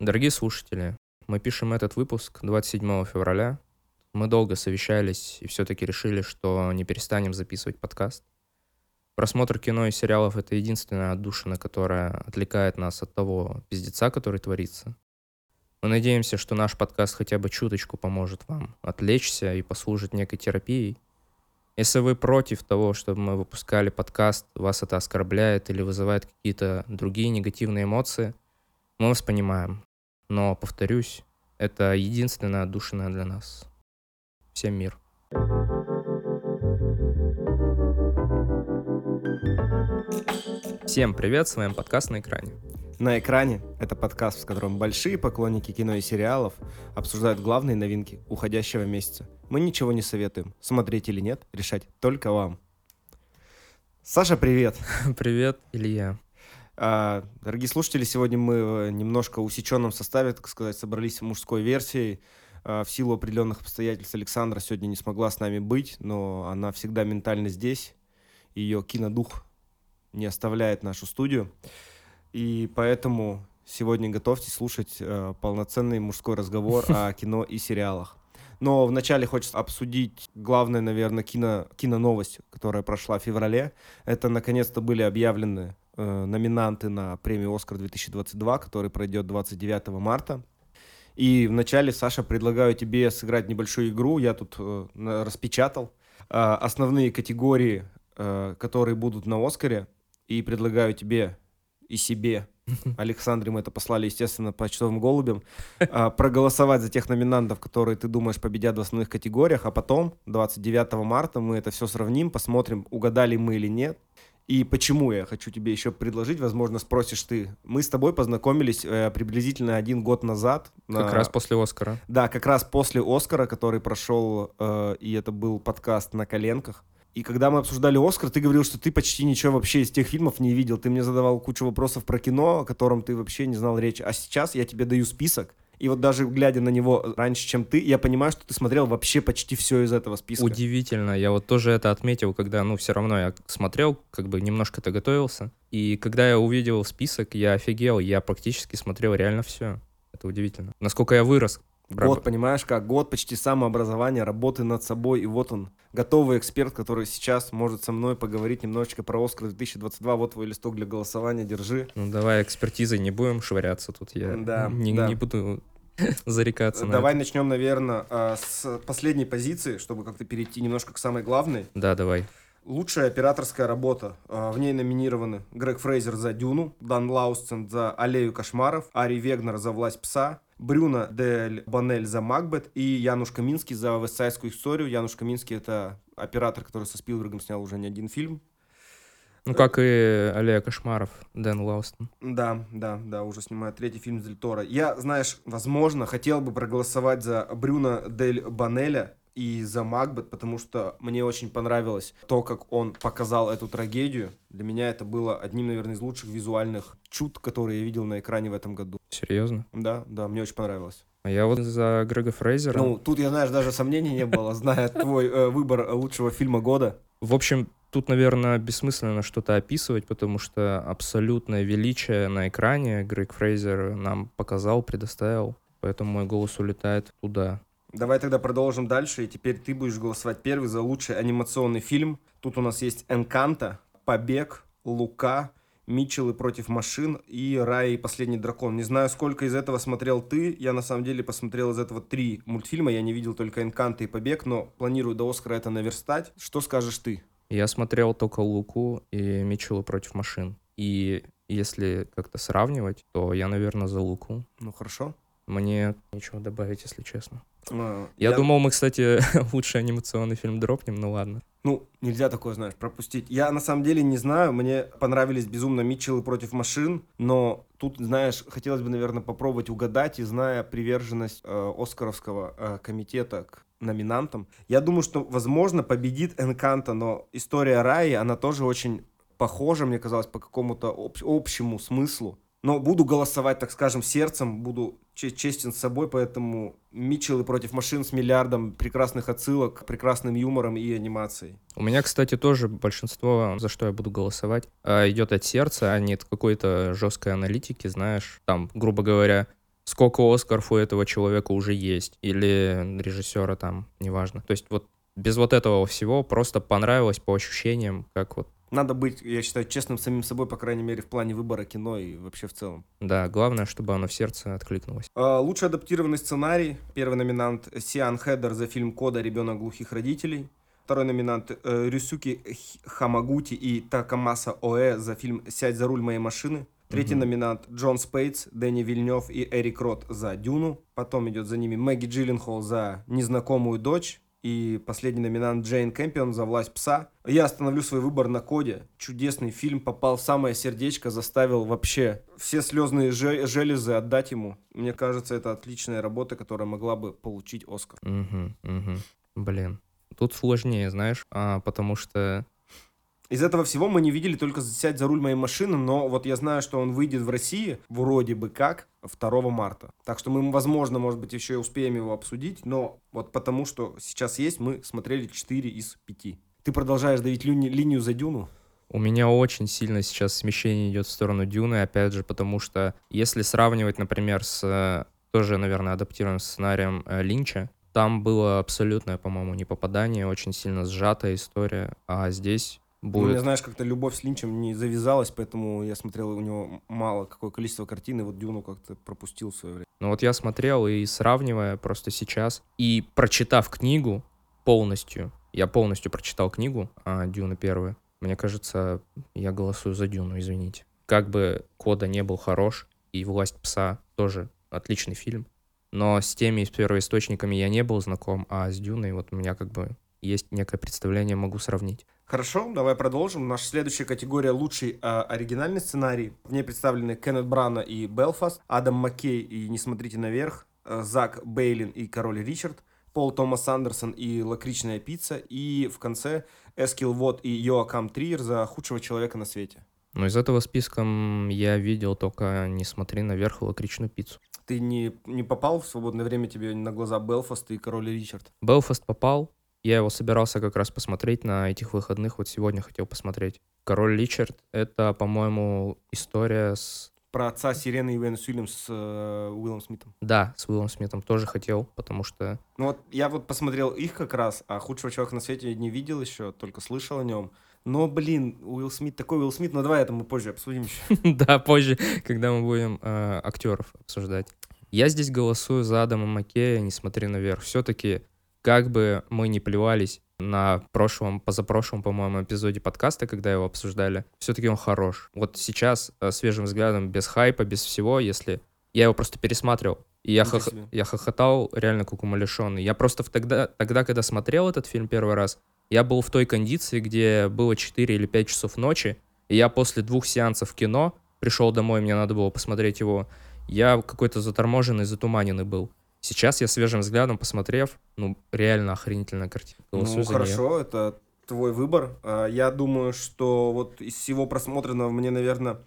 Дорогие слушатели, мы пишем этот выпуск 27 февраля. Мы долго совещались и все-таки решили, что не перестанем записывать подкаст. Просмотр кино и сериалов — это единственная отдушина, которая отвлекает нас от того пиздеца, который творится. Мы надеемся, что наш подкаст хотя бы чуточку поможет вам отвлечься и послужит некой терапией. Если вы против того, чтобы мы выпускали подкаст, вас это оскорбляет или вызывает какие-то другие негативные эмоции, мы вас понимаем. Но, повторюсь, это единственная отдушина для нас. Всем мир. Всем привет, с вами подкаст на экране. На экране — это подкаст, в котором большие поклонники кино и сериалов обсуждают главные новинки уходящего месяца. Мы ничего не советуем. Смотреть или нет, решать только вам. Саша, привет. Привет, Илья. А, дорогие слушатели, сегодня мы в немножко усеченном составе, так сказать, собрались в мужской версии. А, в силу определенных обстоятельств Александра сегодня не смогла с нами быть, но она всегда ментально здесь. Ее кинодух не оставляет нашу студию. И поэтому сегодня готовьтесь слушать э, полноценный мужской разговор о кино и сериалах. Но вначале хочется обсудить главное, наверное, кино, киноновость, которая прошла в феврале. Это, наконец-то, были объявлены э, номинанты на премию «Оскар 2022», который пройдет 29 марта. И вначале, Саша, предлагаю тебе сыграть небольшую игру. Я тут э, распечатал э, основные категории, э, которые будут на «Оскаре». И предлагаю тебе и себе, Александре мы это послали, естественно, почтовым голубям, а, проголосовать за тех номинантов, которые ты думаешь победят в основных категориях, а потом, 29 марта, мы это все сравним, посмотрим, угадали мы или нет. И почему я хочу тебе еще предложить, возможно, спросишь ты. Мы с тобой познакомились э, приблизительно один год назад. Как на... раз после Оскара. Да, как раз после Оскара, который прошел, э, и это был подкаст на коленках. И когда мы обсуждали «Оскар», ты говорил, что ты почти ничего вообще из тех фильмов не видел. Ты мне задавал кучу вопросов про кино, о котором ты вообще не знал речи. А сейчас я тебе даю список. И вот даже глядя на него раньше, чем ты, я понимаю, что ты смотрел вообще почти все из этого списка. Удивительно. Я вот тоже это отметил, когда, ну, все равно я смотрел, как бы немножко-то готовился. И когда я увидел список, я офигел. Я практически смотрел реально все. Это удивительно. Насколько я вырос Год, понимаешь, как год почти самообразования, работы над собой, и вот он, готовый эксперт, который сейчас может со мной поговорить немножечко про Оскар 2022. Вот твой листок для голосования, держи. Ну давай экспертизой не будем швыряться тут, я да, не, да. не буду зарекаться. Давай начнем, наверное, а, с последней позиции, чтобы как-то перейти немножко к самой главной. Да, давай. Лучшая операторская работа. А, в ней номинированы Грег Фрейзер за «Дюну», Дан Лаустен за «Аллею кошмаров», Ари Вегнер за «Власть пса», Брюна Дель Банель за Макбет и Януш Каминский за Вестсайдскую историю. Януш Каминский — это оператор, который со Спилбергом снял уже не один фильм. Ну, как и Аллея кошмаров, Дэн Лаустон. Да, да, да, уже снимает третий фильм Дель Торо. Я, знаешь, возможно, хотел бы проголосовать за Брюна Дель Банеля, и за Макбет, потому что мне очень понравилось то, как он показал эту трагедию. Для меня это было одним, наверное, из лучших визуальных чуд, которые я видел на экране в этом году. Серьезно? Да, да, мне очень понравилось. А я вот за Грега Фрейзера. Ну, тут, я, знаешь, даже сомнений не было, зная твой э, выбор лучшего фильма года. В общем, тут, наверное, бессмысленно что-то описывать, потому что абсолютное величие на экране Грег Фрейзер нам показал, предоставил. Поэтому мой голос улетает туда. Давай тогда продолжим дальше, и теперь ты будешь голосовать первый за лучший анимационный фильм. Тут у нас есть «Энканта», «Побег», «Лука», Митчеллы против машин и Рай и последний дракон. Не знаю, сколько из этого смотрел ты. Я на самом деле посмотрел из этого три мультфильма. Я не видел только Энканта и Побег, но планирую до Оскара это наверстать. Что скажешь ты? Я смотрел только Луку и Митчеллы против машин. И если как-то сравнивать, то я, наверное, за Луку. Ну хорошо. Мне нечего добавить, если честно. А, я, я думал, мы, кстати, лучший анимационный фильм дропнем, ну ладно. Ну, нельзя такое, знаешь, пропустить. Я на самом деле не знаю, мне понравились безумно Митчеллы против машин, но тут, знаешь, хотелось бы, наверное, попробовать угадать, и зная приверженность э, Оскаровского э, комитета к номинантам, я думаю, что, возможно, победит Энканта, но история Раи, она тоже очень похожа, мне казалось, по какому-то об- общему смыслу. Но буду голосовать, так скажем, сердцем, буду честен с собой, поэтому Митчеллы против машин с миллиардом прекрасных отсылок, прекрасным юмором и анимацией. У меня, кстати, тоже большинство, за что я буду голосовать, а, идет от сердца, а не от какой-то жесткой аналитики, знаешь. Там, грубо говоря, сколько Оскаров у этого человека уже есть, или режиссера там, неважно. То есть вот без вот этого всего просто понравилось по ощущениям, как вот надо быть, я считаю, честным самим собой, по крайней мере, в плане выбора кино и вообще в целом. Да, главное, чтобы оно в сердце откликнулось. А, лучший адаптированный сценарий. Первый номинант Сиан Хедер за фильм «Кода. Ребенок глухих родителей». Второй номинант э, Рюсюки Хамагути и Такамаса Оэ за фильм «Сядь за руль моей машины». Третий угу. номинант Джон Спейтс, Дэнни Вильнев и Эрик Рот за «Дюну». Потом идет за ними Мэгги Джилленхол за «Незнакомую дочь» и последний номинант Джейн Кэмпион за «Власть пса». Я остановлю свой выбор на коде. Чудесный фильм, попал в самое сердечко, заставил вообще все слезные железы отдать ему. Мне кажется, это отличная работа, которая могла бы получить Оскар. Угу, угу. Блин. Тут сложнее, знаешь, а, потому что из этого всего мы не видели только сядь за руль моей машины, но вот я знаю, что он выйдет в России вроде бы как 2 марта. Так что мы, возможно, может быть, еще и успеем его обсудить, но вот потому что сейчас есть, мы смотрели 4 из 5. Ты продолжаешь давить лини- линию за Дюну? У меня очень сильно сейчас смещение идет в сторону Дюны, опять же, потому что если сравнивать, например, с э, тоже, наверное, адаптированным сценарием э, Линча, там было абсолютное, по-моему, непопадание, очень сильно сжатая история, а здесь будет. Ну, мне, знаешь, как-то любовь с Линчем не завязалась, поэтому я смотрел у него мало какое количество картин, и вот Дюну как-то пропустил в свое время. Ну вот я смотрел и сравнивая просто сейчас, и прочитав книгу полностью, я полностью прочитал книгу а, Дюна первую, мне кажется, я голосую за Дюну, извините. Как бы Кода не был хорош, и «Власть пса» тоже отличный фильм, но с теми первоисточниками я не был знаком, а с Дюной вот у меня как бы есть некое представление, могу сравнить. Хорошо, давай продолжим. Наша следующая категория лучший э, оригинальный сценарий. В ней представлены Кеннет Брана и Белфаст, Адам Маккей и Не смотрите наверх, э, Зак Бейлин и Король Ричард, Пол Томас Андерсон и Лакричная пицца, и в конце Эскил Вот и Йоакам Триер за худшего человека на свете. Ну, из этого списка я видел только «Не смотри наверх» и «Лакричную пиццу». Ты не, не попал в свободное время тебе на глаза Белфаст и Король Ричард? Белфаст попал, я его собирался как раз посмотреть на этих выходных, вот сегодня хотел посмотреть. «Король Ричард» — это, по-моему, история с... Про отца Сирены и Венус Уильямс с э, Уиллом Смитом. Да, с Уиллом Смитом тоже хотел, потому что... Ну вот я вот посмотрел их как раз, а «Худшего человека на свете» не видел еще, только слышал о нем. Но, блин, Уилл Смит такой Уилл Смит, но давай это мы позже обсудим еще. Да, позже, когда мы будем э, актеров обсуждать. Я здесь голосую за Адама Маккея, не смотри наверх. Все-таки как бы мы не плевались на прошлом, позапрошлом, по-моему, эпизоде подкаста, когда его обсуждали, все-таки он хорош. Вот сейчас, э, свежим взглядом, без хайпа, без всего, если... Я его просто пересматривал, и я, хох... я хохотал реально как умалишенный. Я просто тогда, тогда, когда смотрел этот фильм первый раз, я был в той кондиции, где было 4 или 5 часов ночи, и я после двух сеансов кино пришел домой, мне надо было посмотреть его, я какой-то заторможенный, затуманенный был. Сейчас я свежим взглядом посмотрев, ну, реально охренительная картина. ну, хорошо, нее. это твой выбор. А, я думаю, что вот из всего просмотренного мне, наверное,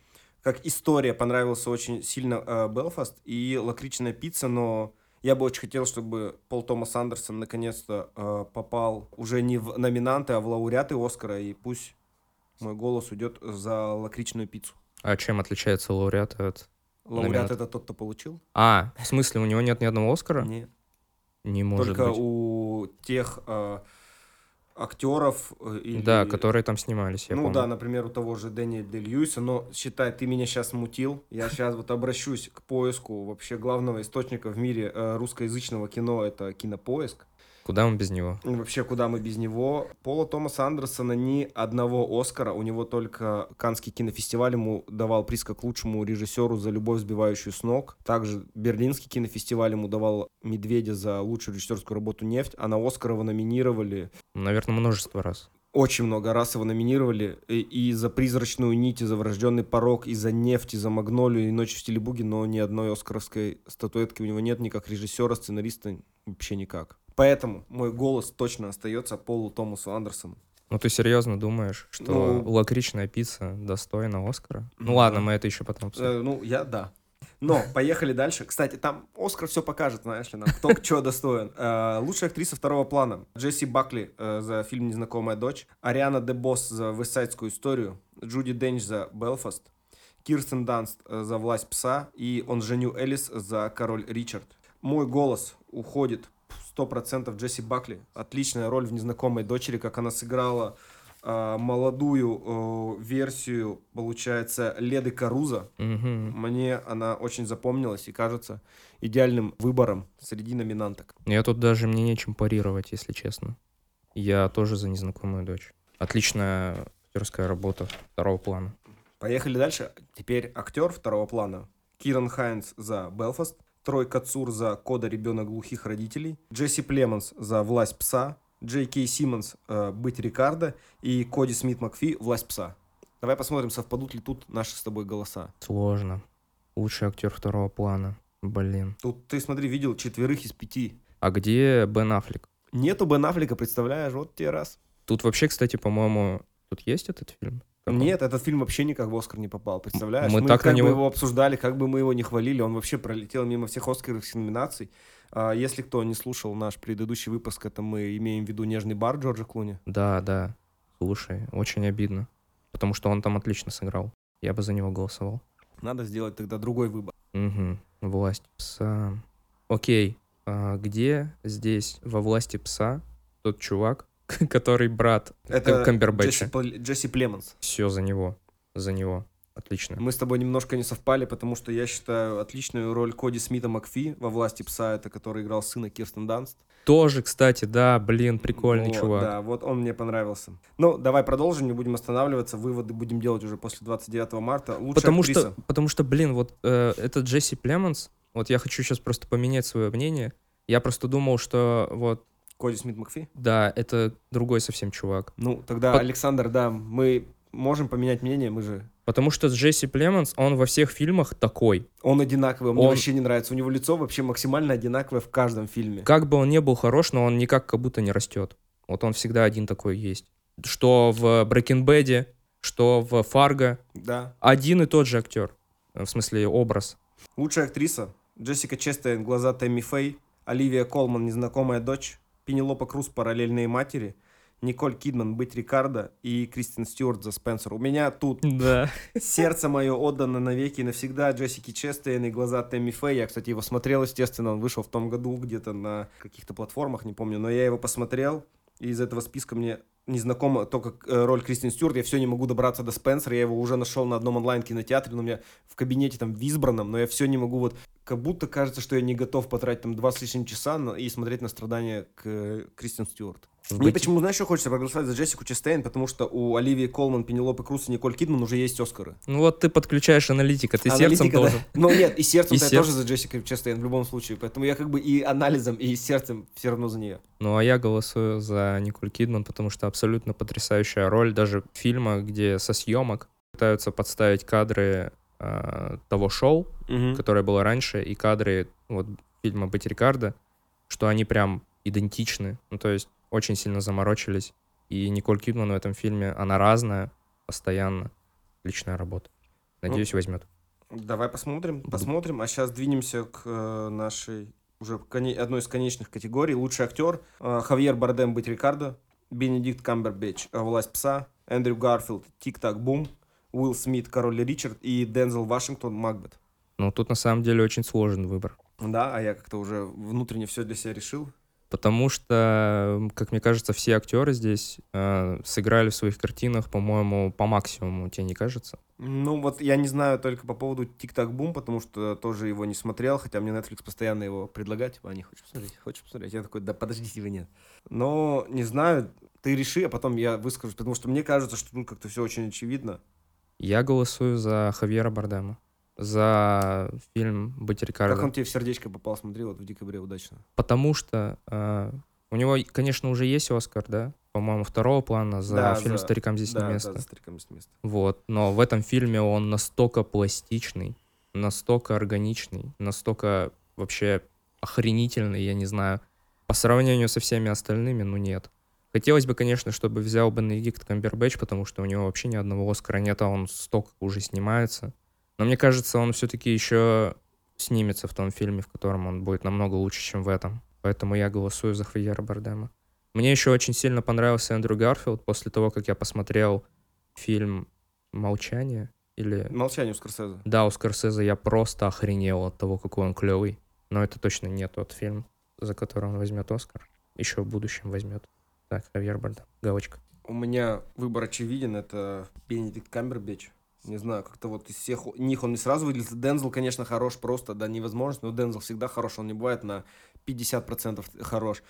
как история понравился очень сильно э, Белфаст и лакричная пицца, но я бы очень хотел, чтобы Пол Томас Андерсон наконец-то э, попал уже не в номинанты, а в лауреаты Оскара, и пусть мой голос уйдет за лакричную пиццу. А чем отличается лауреат от Лауреат это тот, кто получил? А, в смысле, у него нет ни одного Оскара? Нет. Не может Только быть. у тех э, актеров... Э, или... Да, которые там снимались, я Ну помню. да, например, у того же Дэниеля Де Льюиса, но считай, ты меня сейчас мутил. Я сейчас вот обращусь к поиску вообще главного источника в мире э, русскоязычного кино, это Кинопоиск. Куда мы без него? Вообще, куда мы без него? Пола Томаса Андерсона ни одного Оскара, у него только Канский кинофестиваль ему давал приз как лучшему режиссеру за «Любовь, сбивающую с ног». Также Берлинский кинофестиваль ему давал «Медведя» за лучшую режиссерскую работу «Нефть», а на Оскар его номинировали... Наверное, множество раз очень много раз его номинировали и, и за «Призрачную нить», и за «Врожденный порог», и за «Нефть», и за «Магнолию», и «Ночь в стиле буги», но ни одной оскаровской статуэтки у него нет, ни как режиссера, сценариста, вообще никак. Поэтому мой голос точно остается Полу Томасу Андерсону. Ну ты серьезно думаешь, что ну, лакричная пицца достойна Оскара? Ну ладно, мы это еще потом обсудим. Э, ну, я да. Но поехали дальше. Кстати, там Оскар все покажет, знаешь ли, нам, кто что достоин. Э, лучшая актриса второго плана. Джесси Бакли э, за фильм «Незнакомая дочь». Ариана Де Босс за «Вестсайдскую историю». Джуди Денч за «Белфаст». Кирстен Данст э, за «Власть пса» и он Женю Элис за «Король Ричард». Мой голос уходит 100% Джесси Бакли. Отличная роль в «Незнакомой дочери», как она сыграла э, молодую э, версию, получается, Леды Каруза. Мгм. Мне она очень запомнилась и кажется идеальным выбором среди номинанток. Я тут даже мне нечем парировать, если честно. Я тоже за незнакомую дочь. Отличная актерская работа второго плана. Поехали дальше. Теперь актер второго плана. Киран Хайнс за «Белфаст», Трой Кацур за «CODA: ребенок глухих родителей», Джесси Племонс за «Власть пса», Джей Кей Симмонс э, «Быть Рикардо» и Коди Смит Макфи «Власть пса». Давай посмотрим, совпадут ли тут наши с тобой голоса. Сложно. Лучший актер второго плана. Блин. Тут ты, смотри, видел четверых из пяти. А где Бен Аффлек? Нету Бен Аффлека, представляешь, вот тебе раз. Тут вообще, кстати, по-моему, тут есть этот фильм? Как он? Нет, этот фильм вообще никак в Оскар не попал, представляешь? Мы так на как него- бы его обсуждали, как бы мы его не хвалили, он вообще пролетел мимо всех оскаровских номинаций. А, если кто не слушал наш предыдущий выпуск, это мы имеем в виду «Нежный бар» Джорджа Клуни. Да, да. Слушай, очень обидно. Потому что он там отлично сыграл. Я бы за него голосовал. Надо сделать тогда другой выбор. Угу. Власть пса. Окей. А где здесь во власти пса тот чувак, который брат Это Камбербэтча? Джесси, Джесси Племонс. Все за него. За него. Отлично. Мы с тобой немножко не совпали, потому что я считаю отличную роль Коди Смита Макфи во «Власти пса», это который играл сына Кирстен Данст. Тоже, кстати, да, блин, прикольный Вот, чувак. Да, вот он мне понравился. Ну, давай продолжим, не будем останавливаться. Выводы будем делать уже после 29 марта. Лучшая Потому актриса. что, потому что, блин, вот э, этот Джесси Племонс, вот я хочу сейчас просто поменять свое мнение. Я просто думал, что вот, Коди Смит Макфи? да, это другой совсем чувак. Ну, тогда, По- Александр, да, мы можем поменять мнение, мы же... Потому что Джесси Племонс, он во всех фильмах такой. Он одинаковый, мне Он- вообще не нравится. У него лицо вообще максимально одинаковое в каждом фильме. Как бы он не был хорош, но он никак как будто не растет. Вот он всегда один такой есть. Что в Bad, что в Фарго. Да. Один и тот же актер. В смысле, образ. Лучшая актриса. Джессика Честейн, глаза Тэмми Фэй. Оливия Колман, незнакомая дочь. Пенелопа Круз, параллельные матери. Николь Кидман, быть Рикардо. И Кристин Стюарт за Спенсер. У меня тут Да. сердце мое отдано навеки и навсегда Джессики Честейн и глаза Тэмми Фэй. Я, кстати, его смотрел, естественно, он вышел в том году где-то на каких-то платформах, не помню, но я его посмотрел, и из этого списка мне незнакома только э, роль Кристин Стюарт. Я все не могу добраться до Спенсера, я его уже нашел на одном онлайн-кинотеатре, но у меня в кабинете там в избранном, но я все не могу вот... Как будто кажется, что я не готов потратить там два с лишним часа и смотреть на страдания к э, Кристин Стюарт. В Мне почему, знаешь, что хочется проголосовать за Джессику Честейн, потому что у Оливии Колман, Пенелопы Круз и Николь Кидман уже есть Оскары. Ну вот ты подключаешь аналитика, ты сердцем Аналитика, да. должен. Ну нет, и сердцем И я сердцем. тоже за Джессикой Честейн в любом случае. Поэтому я как бы и анализом, и сердцем все равно за нее. Ну а я голосую за Николь Кидман, потому что абсолютно потрясающая роль даже фильма, где со съемок пытаются подставить кадры а, того шоу, которое было раньше, и кадры вот фильма «Быть Рикардо», что они прям идентичны. Ну, то есть очень сильно заморочились. И Николь Кидман в этом фильме, она разная, постоянно. Отличная работа. Надеюсь, возьмет. Давай посмотрим, посмотрим. А сейчас двинемся к э, нашей уже одной из конечных категорий. Лучший актер. Э, Хавьер Бардем быть Рикардо. Бенедикт Камбербэтч Власть пса. Эндрю Гарфилд Тик-так бум. Уилл Смит Король Ричард и Дензел Вашингтон Макбет. Ну, тут на самом деле очень сложный выбор. Да, а я как-то уже внутренне все для себя решил. Потому что, как мне кажется, все актеры здесь э, сыграли в своих картинах, по-моему, по максимуму, тебе не кажется? Ну вот я не знаю только по поводу Тик-так Бум, потому что тоже его не смотрел, хотя мне Netflix постоянно его предлагает. Типа, а не хочешь посмотреть? Хочешь посмотреть? Я такой, да подождите вы, нет. Но не знаю, ты реши, а потом я выскажусь, потому что мне кажется, что ну как-то все очень очевидно. Я голосую за Хавьера Бардема. За фильм «Быть Рикардо». Как он тебе в сердечко попал, смотри, вот в декабре удачно. Потому что э, у него, конечно, уже есть Оскар, да? По-моему, второго плана за Да, фильм за- «Старикам здесь да, не место». да, за стариком есть место. Вот. Но в этом фильме он настолько пластичный, настолько органичный, настолько вообще охренительный, я не знаю. По сравнению со всеми остальными, ну нет. Хотелось бы, конечно, чтобы взял Бенедикт Камбербэтч, потому что у него вообще ни одного Оскара нет, а он столько уже снимается. Но мне кажется, он все-таки еще снимется в том фильме, в котором он будет намного лучше, чем в этом. Поэтому я голосую за Хавьера Бардема. Мне еще очень сильно понравился Эндрю Гарфилд после того, как я посмотрел фильм «Молчание». Или... Молчание у Скорсезе. Да, у Скорсезе я просто охренел от того, какой он клевый. Но это точно не тот фильм, за который он возьмет Оскар. Еще в будущем возьмет. Так, Хавьер Бардем. Галочка. У меня выбор очевиден, это Бенедикт Камбербэтч. Не знаю, как-то вот из всех них он не сразу выделился. Дензел, конечно, хорош просто до невозможности, но Дензел всегда хорош, он не бывает на 50% хорош.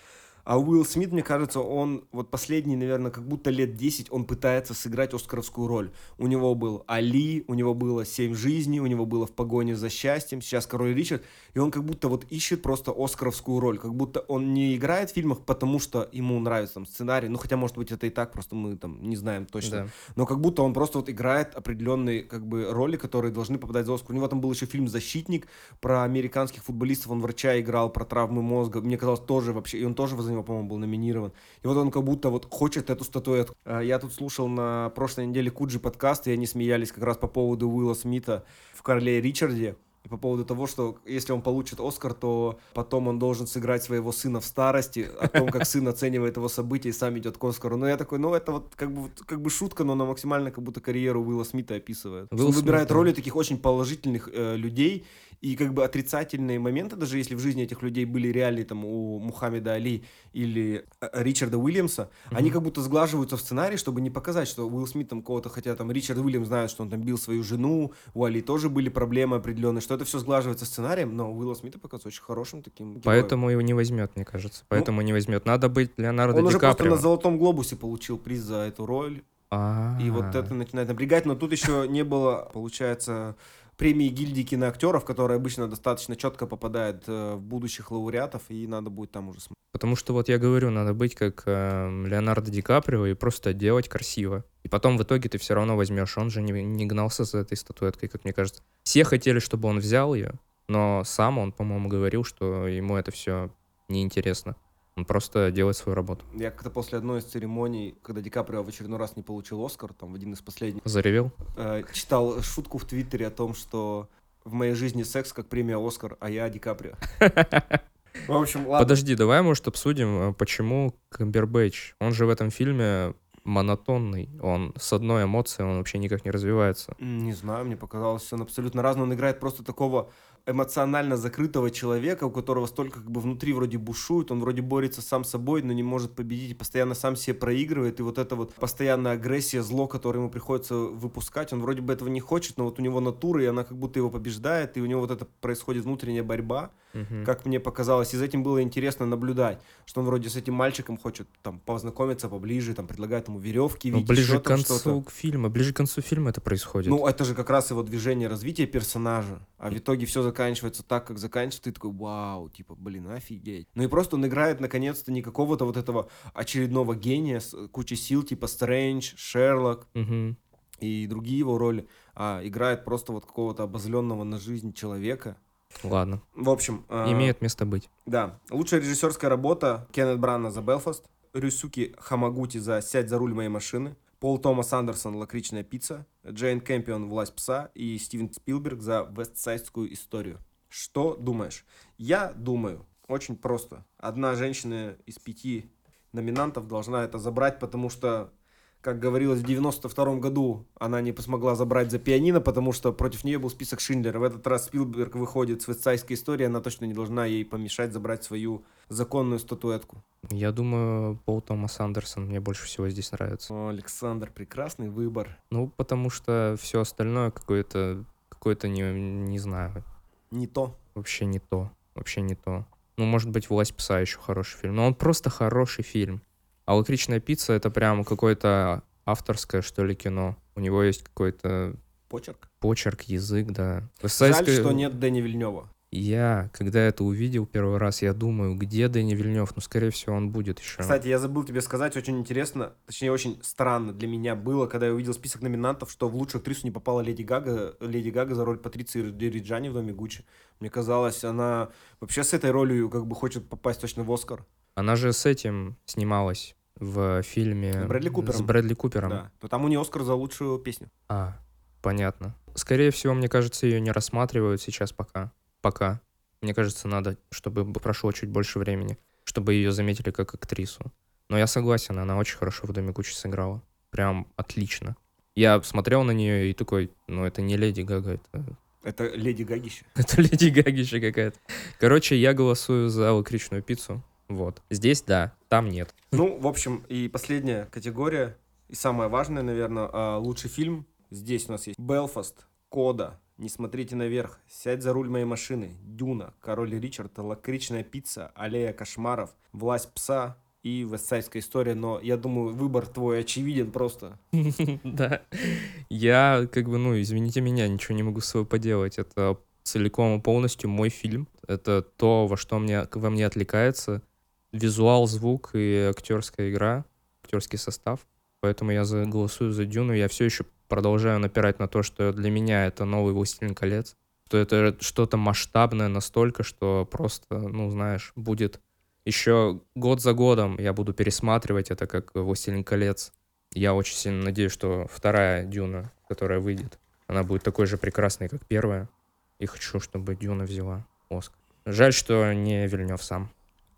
А Уилл Смит, мне кажется, он вот последние, наверное, как будто лет 10 он пытается сыграть оскаровскую роль. У него был Али, у него было «Семь жизней», у него было «В погоне за счастьем», сейчас «Король Ричард», и он как будто вот ищет просто оскаровскую роль, как будто он не играет в фильмах, потому что ему нравится там сценарий, ну хотя, может быть, это и так, просто мы там не знаем точно, Да. но как будто он просто вот играет определенные как бы роли, которые должны попадать за Оскар. У него там был еще фильм «Защитник» про американских футболистов, он врача играл, про травмы мозга, мне казалось, тоже вообще, и он тоже за него, по-моему, был номинирован. И вот он как будто вот хочет эту статуэтку. А, Я тут слушал на прошлой неделе Куджи подкаст, и они смеялись как раз по поводу Уилла Смита в «Короле Ричарде», и по поводу того, что если он получит Оскар, то потом он должен сыграть своего сына в старости, о том, как сын оценивает его события и сам идет к Оскару. Но я такой, ну это вот как бы, как бы шутка, но она максимально как будто карьеру Уилла Смита описывает. Уилл он Смит, выбирает да. роли таких очень положительных э, людей, и как бы отрицательные моменты, даже если в жизни этих людей были реальные, там, у Мухаммеда Али или э, Ричарда Уильямса, они как будто сглаживаются в сценарии, чтобы не показать, что Уилл Смит там кого-то, хотя там Ричард Уильямс знает, что он там бил свою жену, у Али тоже были проблемы определенные, что это все сглаживается сценарием, но Уилла Смита показывается очень хорошим таким героем. Поэтому его не возьмет, мне кажется. Поэтому не возьмет. Надо быть Леонардо он Ди уже просто на Золотом Глобусе получил приз за эту роль, А, и вот это начинает напрягать, но тут еще не было, получается, премии гильдии киноактеров, которая обычно достаточно четко попадает э, в будущих лауреатов, и надо будет там уже смотреть. Потому что вот я говорю, надо быть как эм, Леонардо Ди Каприо и просто делать красиво. И потом в итоге ты все равно возьмешь. Он же не, не гнался за этой статуэткой, как мне кажется. Все хотели, чтобы он взял ее, но сам он, по-моему, говорил, что ему это все неинтересно. Он просто делает свою работу. Я как-то после одной из церемоний, когда Ди Каприо в очередной раз не получил Оскар, там в один из последних, Заревел? э, читал шутку в Твиттере о том, что в моей жизни секс как премия Оскар, а я Ди Каприо. В общем, ладно. Подожди, давай, может, обсудим, э, почему Камбербэтч, он же в этом фильме монотонный, он с одной эмоцией, он вообще никак не развивается. Не знаю, мне показалось, он абсолютно разный. Он играет просто такого эмоционально закрытого человека, у которого столько как бы внутри вроде бушует, он вроде борется сам с собой, но не может победить, и постоянно сам себе проигрывает, и вот эта вот постоянная агрессия, зло, которое ему приходится выпускать, он вроде бы этого не хочет, но вот у него натура, и она как будто его побеждает, и у него вот это происходит внутренняя борьба, Мгм. как мне показалось, и за этим было интересно наблюдать, что он вроде с этим мальчиком хочет там познакомиться поближе, там предлагает ему веревки, Ну, видеть, ближе к концу фильма, ближе к концу фильма это происходит. Ну, это же как раз его движение развития персонажа. А в итоге все заканчивается так, как заканчивается. Ты такой, вау, типа, блин, офигеть. Ну и просто он играет, наконец-то, не какого-то вот этого очередного гения с кучей сил, типа Стрэндж, Шерлок Мгм. и другие его роли, а играет просто вот какого-то обозленного на жизнь человека. Ладно, В общем, а, имеет место быть. да. Лучшая режиссерская работа Кеннет Брана за Белфаст, Рюсуки Хамагути за «Сядь за руль моей машины», Пол Томас Андерсон «Лакричная пицца», Джейн Кэмпион «Власть пса» и Стивен Спилберг за «Вестсайдскую историю». Что думаешь? Я думаю, очень просто. Одна женщина из пяти номинантов должна это забрать, потому что, как говорилось, в 92 году она не смогла забрать за пианино, потому что против нее был список Шиндлера. В этот раз Спилберг выходит с «Вестсайдской историей», она точно не должна ей помешать забрать свою законную статуэтку. Я думаю, Пол Томас Андерсон мне больше всего здесь нравится. О, Александр, прекрасный выбор. Ну, потому что все остальное какое-то, какое-то не, не знаю, Не то. вообще не то, вообще не то. Ну, может быть, «Власть пса» еще хороший фильм, но он просто хороший фильм. А «Лакричная пицца» — это прям какое-то авторское, что ли, кино. У него есть какой-то Почерк. почерк, язык, да. Жаль, Вестсайдская- что нет Дэни Вильнева. Я, когда это увидел первый раз, я думаю, где Дэнни Вильнев? Ну, скорее всего, он будет еще. Кстати, я забыл тебе сказать, очень интересно, точнее, очень странно для меня было, когда я увидел список номинантов, что в лучшую актрису не попала Леди Гага, Леди Гага за роль Патриции Риджани в Доме Гуччи. Мне казалось, она вообще с этой ролью как бы хочет попасть точно в Оскар. Она же с этим снималась в фильме С Брэдли Купером. С Брэдли Купером. Да. То там у нее Оскар за лучшую песню. А, понятно. Скорее всего, мне кажется, ее не рассматривают сейчас пока. Пока. Мне кажется, надо, чтобы прошло чуть больше времени, чтобы ее заметили как актрису. Но я согласен, она очень хорошо в Доме Гуччи сыграла. Прям отлично. Я смотрел на нее и такой, ну это не Леди Гага, это, Это Леди Гагища. это Леди Гагища какая-то. Короче, я голосую за лакричную пиццу. Вот. Здесь да, там нет. Ну, в общем, и последняя категория, и самая важная, наверное, а, лучший фильм. Здесь у нас есть Белфаст, Кода, Не смотрите наверх, Сядь за руль моей машины, Дюна, Король Ричард, Лакричная пицца, Аллея кошмаров, Власть пса и Вестсайдская история. Но я думаю, выбор твой очевиден просто. Да. Я, как бы, ну, извините меня, ничего не могу с собой поделать. Это целиком и полностью мой фильм. Это то, во что мне, во мне отвлекается. Визуал, звук и актерская игра, актерский состав. Поэтому я голосую за Дюну. Я все еще продолжаю напирать на то, что для меня это новый «Властелин колец». Что это что-то масштабное настолько, что просто, ну, знаешь, будет еще год за годом я буду пересматривать это как «Властелин колец». Я очень сильно надеюсь, что вторая Дюна, которая выйдет, она будет такой же прекрасной, как первая. И хочу, чтобы Дюна взяла Оскар. Жаль, что не Вильнев сам.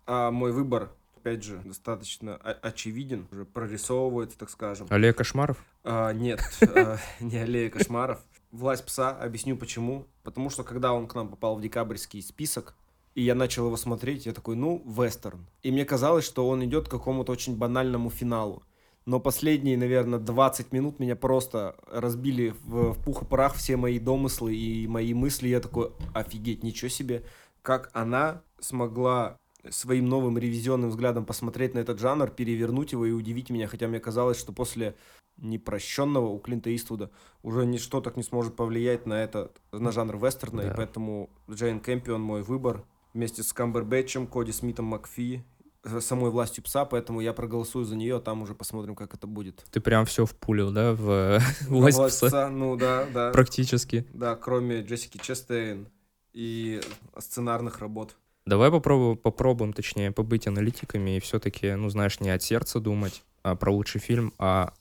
А мой выбор, опять же, достаточно очевиден, уже прорисовывается, так скажем. Аллея кошмаров? А, нет, а, не аллея кошмаров. Власть пса, объясню почему. Потому что когда он к нам попал в декабрьский список, и я начал его смотреть, я такой, ну, вестерн. И мне казалось, что он идет к какому-то очень банальному финалу. Но последние, наверное, 20 минут меня просто разбили в, в пух и прах все мои домыслы и мои мысли. Я такой, офигеть, ничего себе, как она смогла своим новым ревизионным взглядом посмотреть на этот жанр, перевернуть его и удивить меня. Хотя мне казалось, что после непрощенного у Клинта Иствуда уже ничто так не сможет повлиять на это, на жанр вестерна. Да. И поэтому Джейн Кэмпион мой выбор. Вместе с Камбербэтчем, Коди Смитом Макфи, э, самой властью пса, поэтому я проголосую за нее, а там уже посмотрим, как это будет. Ты прям все впулил, да, в власть «Власть пса? пса», ну да, да. Практически. Да, кроме Джессики Честейн и сценарных работ. Давай попробуем, попробуем, точнее, побыть аналитиками и все-таки, ну, знаешь, не от сердца думать а про лучший фильм, а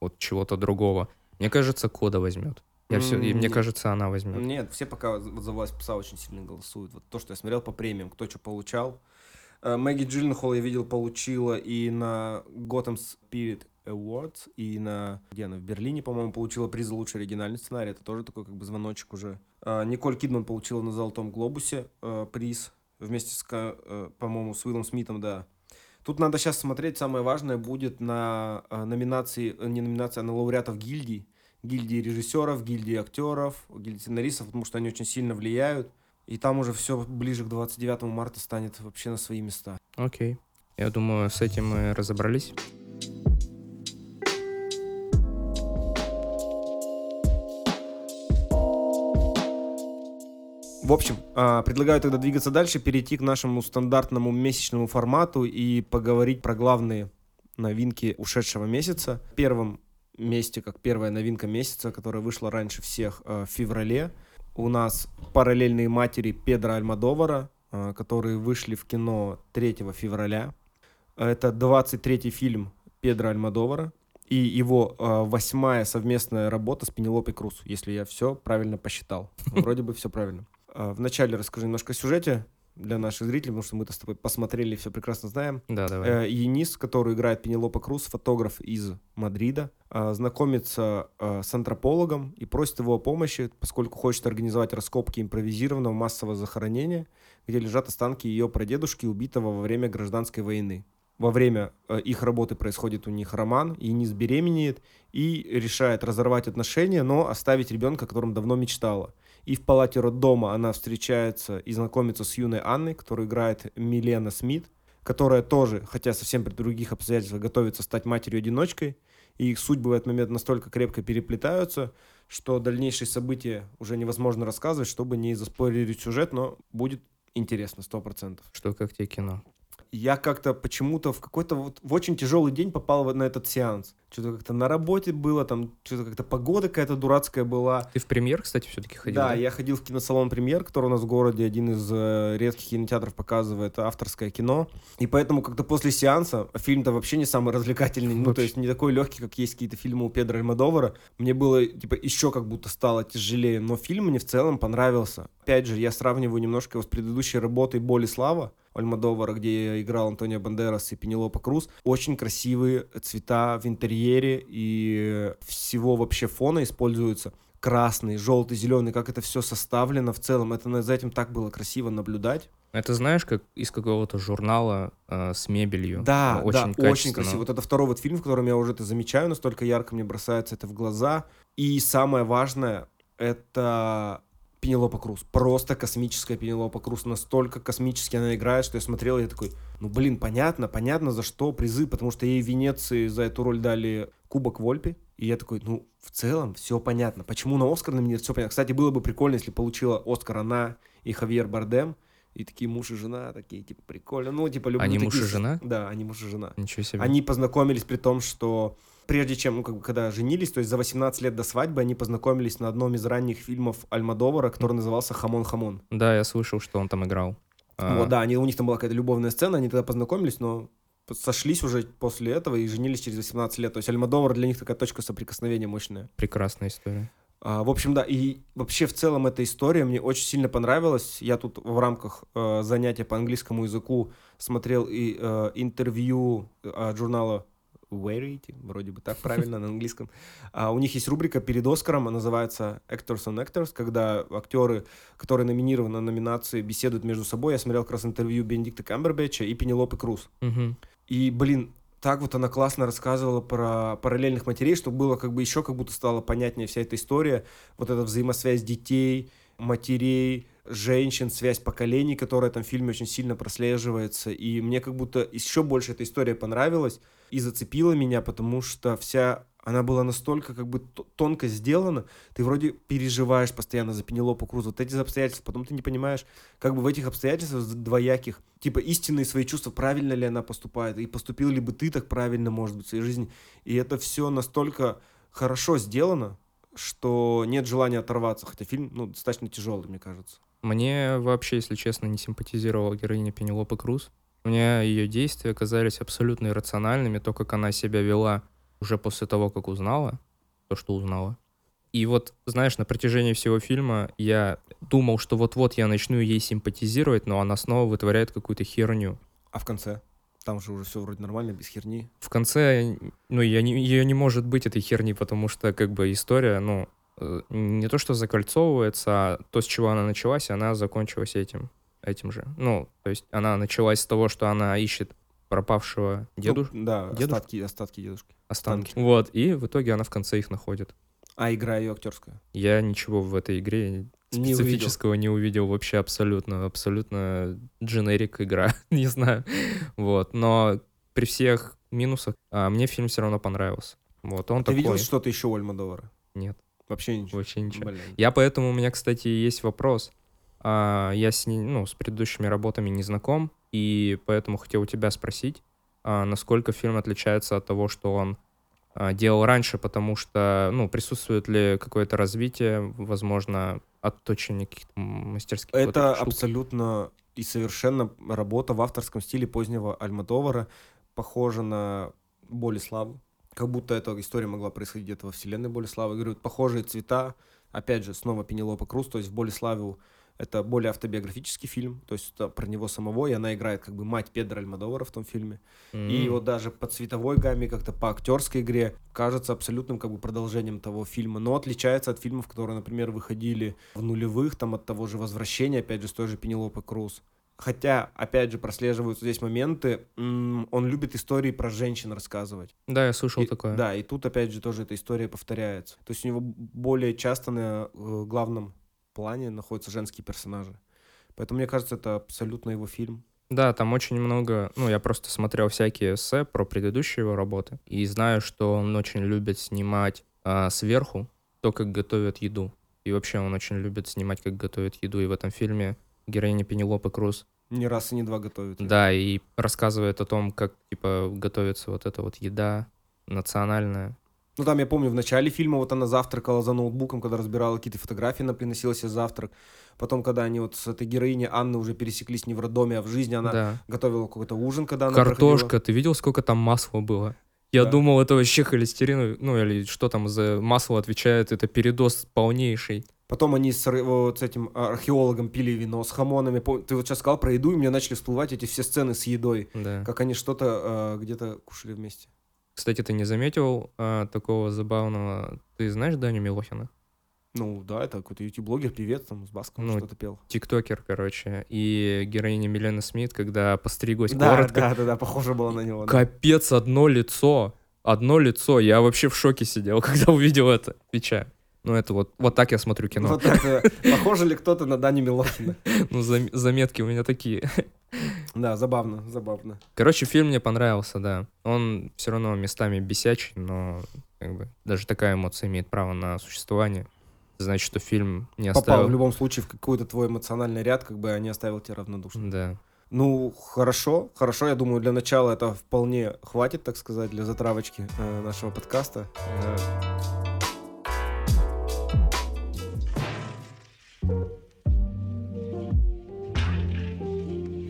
от чего-то другого. Мне кажется, Кода возьмет. Я все, и М, мне кажется, она возьмет. Нет, все пока за за власть пса очень сильно голосуют. Вот то, что я смотрел по премиям, кто что получал. Э, Мэгги Джилленхол, я видел, получила и на Gotham Spirit Awards, и на... Где она? В Берлине, по-моему, получила приз за лучший оригинальный сценарий. Это тоже такой как бы звоночек уже. А, Николь Кидман получила на Золотом Глобусе э, приз вместе с, э, по-моему, с Уиллом Смитом, да. Тут надо сейчас смотреть, самое важное будет на э, номинации, э, не номинации, а на лауреатов гильдий. Гильдии режиссеров, гильдии актеров, гильдии сценаристов, потому что они очень сильно влияют. И там уже все ближе к 29 марта станет вообще на свои места. Окей. Я думаю, с этим мы разобрались. В общем, а, предлагаю тогда двигаться дальше, перейти к нашему стандартному месячному формату и поговорить про главные новинки ушедшего месяца. В первом месте, как первая новинка месяца, которая вышла раньше всех э, в феврале, у нас параллельные матери Педро Альмадовара, э, которые вышли в кино 3 февраля. Это 23-й фильм Педро Альмадовара и его э, восьмая совместная работа с Пенелопой Круз, если я все правильно посчитал. Вроде бы все правильно. Э, Вначале расскажу немножко о сюжете для наших зрителей, потому что мы-то с тобой посмотрели и все прекрасно знаем. Да, давай. Э, Енис, который играет Пенелопа Круз, фотограф из Мадрида, э, знакомится э, с антропологом и просит его о помощи, поскольку хочет организовать раскопки импровизированного массового захоронения, где лежат останки ее прадедушки, убитого во время гражданской войны. Во время э, их работы происходит у них роман, Енис беременеет и решает разорвать отношения, но оставить ребенка, о котором давно мечтала. И в палате роддома она встречается и знакомится с юной Анной, которую играет Милена Смит, которая тоже, хотя совсем при других обстоятельствах, готовится стать матерью-одиночкой. И их судьбы в этот момент настолько крепко переплетаются, что дальнейшие события уже невозможно рассказывать, чтобы не заспойлерить сюжет, но будет интересно, сто процентов. Что, как тебе кино? Я как-то почему-то в какой-то вот в очень тяжелый день попал в- на этот сеанс. Что-то как-то на работе было, там что-то как-то погода какая-то дурацкая была. Ты в премьер, кстати, все-таки ходил? Да, я ходил в киносалон «Премьер», который у нас в городе, один из э, редких кинотеатров показывает авторское кино. И поэтому как-то после сеанса, а фильм-то вообще не самый развлекательный, ну, то есть не такой легкий, как есть какие-то фильмы у Педро Альмадовара. Мне было, типа, еще как будто стало тяжелее, но фильм мне в целом понравился. Опять же, я сравниваю немножко его с предыдущей работой «Боль и слава», Альмадовара, где играл Антонио Бандерас и Пенелопа Круз. Очень красивые цвета в интерьере и всего вообще фона используются красный, желтый, зеленый, как это все составлено в целом. Это за этим так было красиво наблюдать. Это знаешь, как из какого-то журнала э, с мебелью. Да, ну, очень да, очень красиво. Вот это второй вот фильм, в котором я уже это замечаю, настолько ярко мне бросается это в глаза. И самое важное, это Пенелопа Круз. Просто космическая Пенелопа Круз. Настолько космически она играет, что я смотрел, и я такой, ну блин, понятно, понятно за что призы, потому что ей в Венеции за эту роль дали Кубок Вольпи. И я такой, ну, в целом все понятно. Почему на Оскар номинировать, все понятно. Кстати, было бы прикольно, если получила Оскар она и Хавьер Бардем. И такие муж и жена, такие, типа, прикольно. Ну, типа, люблю Они такие... муж и жена? Да, они муж и жена. Ничего себе. Они познакомились при том, что прежде чем, ну, как бы, когда женились, то есть за 18 лет до свадьбы, они познакомились на одном из ранних фильмов Альмадовара, который назывался «Хамон-хамон». Да, я слышал, что он там играл. А. Вот, да, они, у них там была какая-то любовная сцена, они тогда познакомились, но сошлись уже после этого и женились через 18 лет. То есть Альмадовар для них такая точка соприкосновения мощная. Прекрасная история. А, в общем, да, и вообще в целом эта история мне очень сильно понравилась. Я тут в рамках э, занятия по английскому языку смотрел и э, интервью от журнала Variety, вроде бы так правильно на английском. А у них есть рубрика перед Оскаром, она называется Actors on Actors, когда актеры, которые номинированы на номинации, беседуют между собой. Я смотрел как раз интервью Бенедикта Камбербэтча и Пенелопы Круз. Угу. И, блин, так вот она классно рассказывала про параллельных матерей, чтобы было как бы еще как будто стало понятнее вся эта история, вот эта взаимосвязь детей, матерей, женщин, связь поколений, которая там в фильме очень сильно прослеживается. И мне как будто еще больше эта история понравилась и зацепила меня, потому что вся она была настолько как бы тонко сделана, ты вроде переживаешь постоянно за Пенелопу Круз, вот эти обстоятельства, потом ты не понимаешь, как бы в этих обстоятельствах двояких, типа истинные свои чувства, правильно ли она поступает, и поступил ли бы ты так правильно, может быть, в своей жизни. И это все настолько хорошо сделано, что нет желания оторваться, хотя фильм, ну, достаточно тяжелый, мне кажется. Мне вообще, если честно, не симпатизировала героиня Пенелопы Круз. Мне ее действия казались абсолютно иррациональными, то, как она себя вела уже после того, как узнала то, что узнала. И вот, знаешь, на протяжении всего фильма я думал, что вот-вот я начну ей симпатизировать, но она снова вытворяет какую-то херню. А в конце? Там же уже все вроде нормально, без херни. В конце, ну, я не, ее не может быть, этой херни, потому что, как бы, история, ну, не то, что закольцовывается, а то, с чего она началась, она закончилась этим, этим же. Ну, то есть она началась с того, что она ищет пропавшего дедушку. Ну, да, дедушку? остатки, остатки дедушки. Останки. Вот, и в итоге она в конце их находит. А игра ее актерская? Я ничего в этой игре специфического не увидел. не увидел вообще абсолютно. Абсолютно дженерик игра, не знаю. Вот, но при всех минусах а, мне фильм все равно понравился. Вот, он Ты такой... видел что-то еще у Альмадовара? Нет. Вообще ничего? Вообще ничего. Блин. Я поэтому, у меня, кстати, есть вопрос. А, я с, ну, с предыдущими работами не знаком, и поэтому хотел у тебя спросить, а, насколько фильм отличается от того, что он а, делал раньше, потому что, ну, присутствует ли какое-то развитие, возможно, отточение каких-то мастерских Это вот абсолютно и совершенно работа в авторском стиле позднего Альмадовара, похожа на Болеславу. Как будто эта история могла происходить где-то во вселенной Болеславы. Говорю, похожие цвета, опять же, снова Пенелопа Круз, то есть в Болеславе это более автобиографический фильм, то есть это про него самого, и она играет как бы мать Педро Альмадовара в том фильме. Mm-hmm. И вот даже по цветовой гамме, как-то по актерской игре кажется абсолютным как бы продолжением того фильма, но отличается от фильмов, которые, например, выходили в нулевых, там от того же «Возвращения», опять же, с той же Пенелопы Круз. Хотя, опять же, прослеживаются здесь моменты, он любит истории про женщин рассказывать. Да, я слышал и, такое. Да, и тут, опять же, тоже эта история повторяется. То есть у него более часто на э, главном плане находятся женские персонажи. Поэтому, мне кажется, это абсолютно его фильм. Да, там очень много, ну, я просто смотрел всякие эссе про предыдущие его работы, и знаю, что он очень любит снимать а, сверху то, как готовят еду. И вообще он очень любит снимать, как готовят еду. И в этом фильме героиня Пенелопы Круз не раз и не два готовит. Да, и рассказывает о том, как, типа, готовится вот эта вот еда национальная. Ну, там я помню, в начале фильма вот она завтракала за ноутбуком, когда разбирала какие-то фотографии, она приносила себе завтрак. Потом, когда они вот с этой героиней Анны уже пересеклись не в роддоме, а в жизни, она да. готовила какой-то ужин, когда она Картошка, проходила. ты видел, сколько там масла было? Я да. думал, это вообще холестерин, ну или что там за масло отвечает, это передоз полнейший. Потом они с, вот с этим археологом пили вино с хамонами. Ты вот сейчас сказал про еду, и мне начали всплывать эти все сцены с едой. Да. Как они что-то э, где-то кушали вместе. Кстати, ты не заметил а, такого забавного... Ты знаешь Даню Милохина? Ну да, это какой-то ютуб-блогер, певец там с Баском Ну, что-то пел. Тиктокер, короче. И героиня Милена Смит, когда постриглась Да, коротко. да, да, да, похоже было на него. да. Капец, одно лицо. Одно лицо. Я вообще в шоке сидел, когда увидел это. Твича. Ну, это вот, вот так я смотрю кино. Вот это, похоже ли кто-то на Дани Милохина? Ну, зам- заметки у меня такие. Да, забавно, забавно. Короче, фильм мне понравился, да. Он все равно местами бесячий, но как бы даже такая эмоция имеет право на существование. Значит, что фильм не Попал оставил... в любом случае в какой-то твой эмоциональный ряд, как бы, а не оставил тебя равнодушным. Да. Ну, хорошо, хорошо, я думаю, для начала это вполне хватит, так сказать, для затравочки э, нашего подкаста. Э,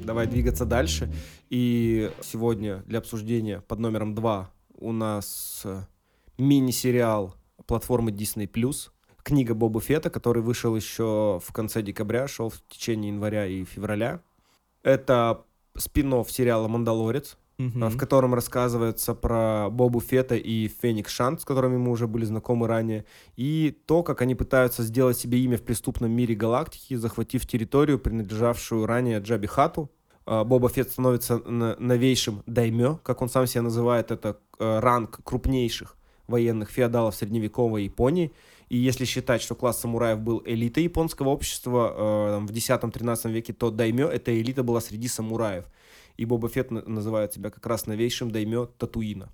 Давай двигаться дальше. И сегодня для обсуждения под номером два у нас э, мини-сериал платформы Disney+, книга Боба Фета, который вышел еще в конце декабря, шел в течение января и февраля. Это спин сериала «Мандалорец», А, в котором рассказывается про Бобу Фета и Феникс Шант, с которыми мы уже были знакомы ранее, и то, как они пытаются сделать себе имя в преступном мире галактики, захватив территорию, принадлежавшую ранее Джаби Хату. А, Боба Фет становится новейшим даймё, как он сам себя называет, это э, ранг крупнейших военных феодалов средневековой Японии. И если считать, что класс самураев был элитой японского общества э, в 10-13 веке, то даймё — эта элита была среди самураев. И Боба Фетт на- называет себя как раз новейшим даймё Татуина.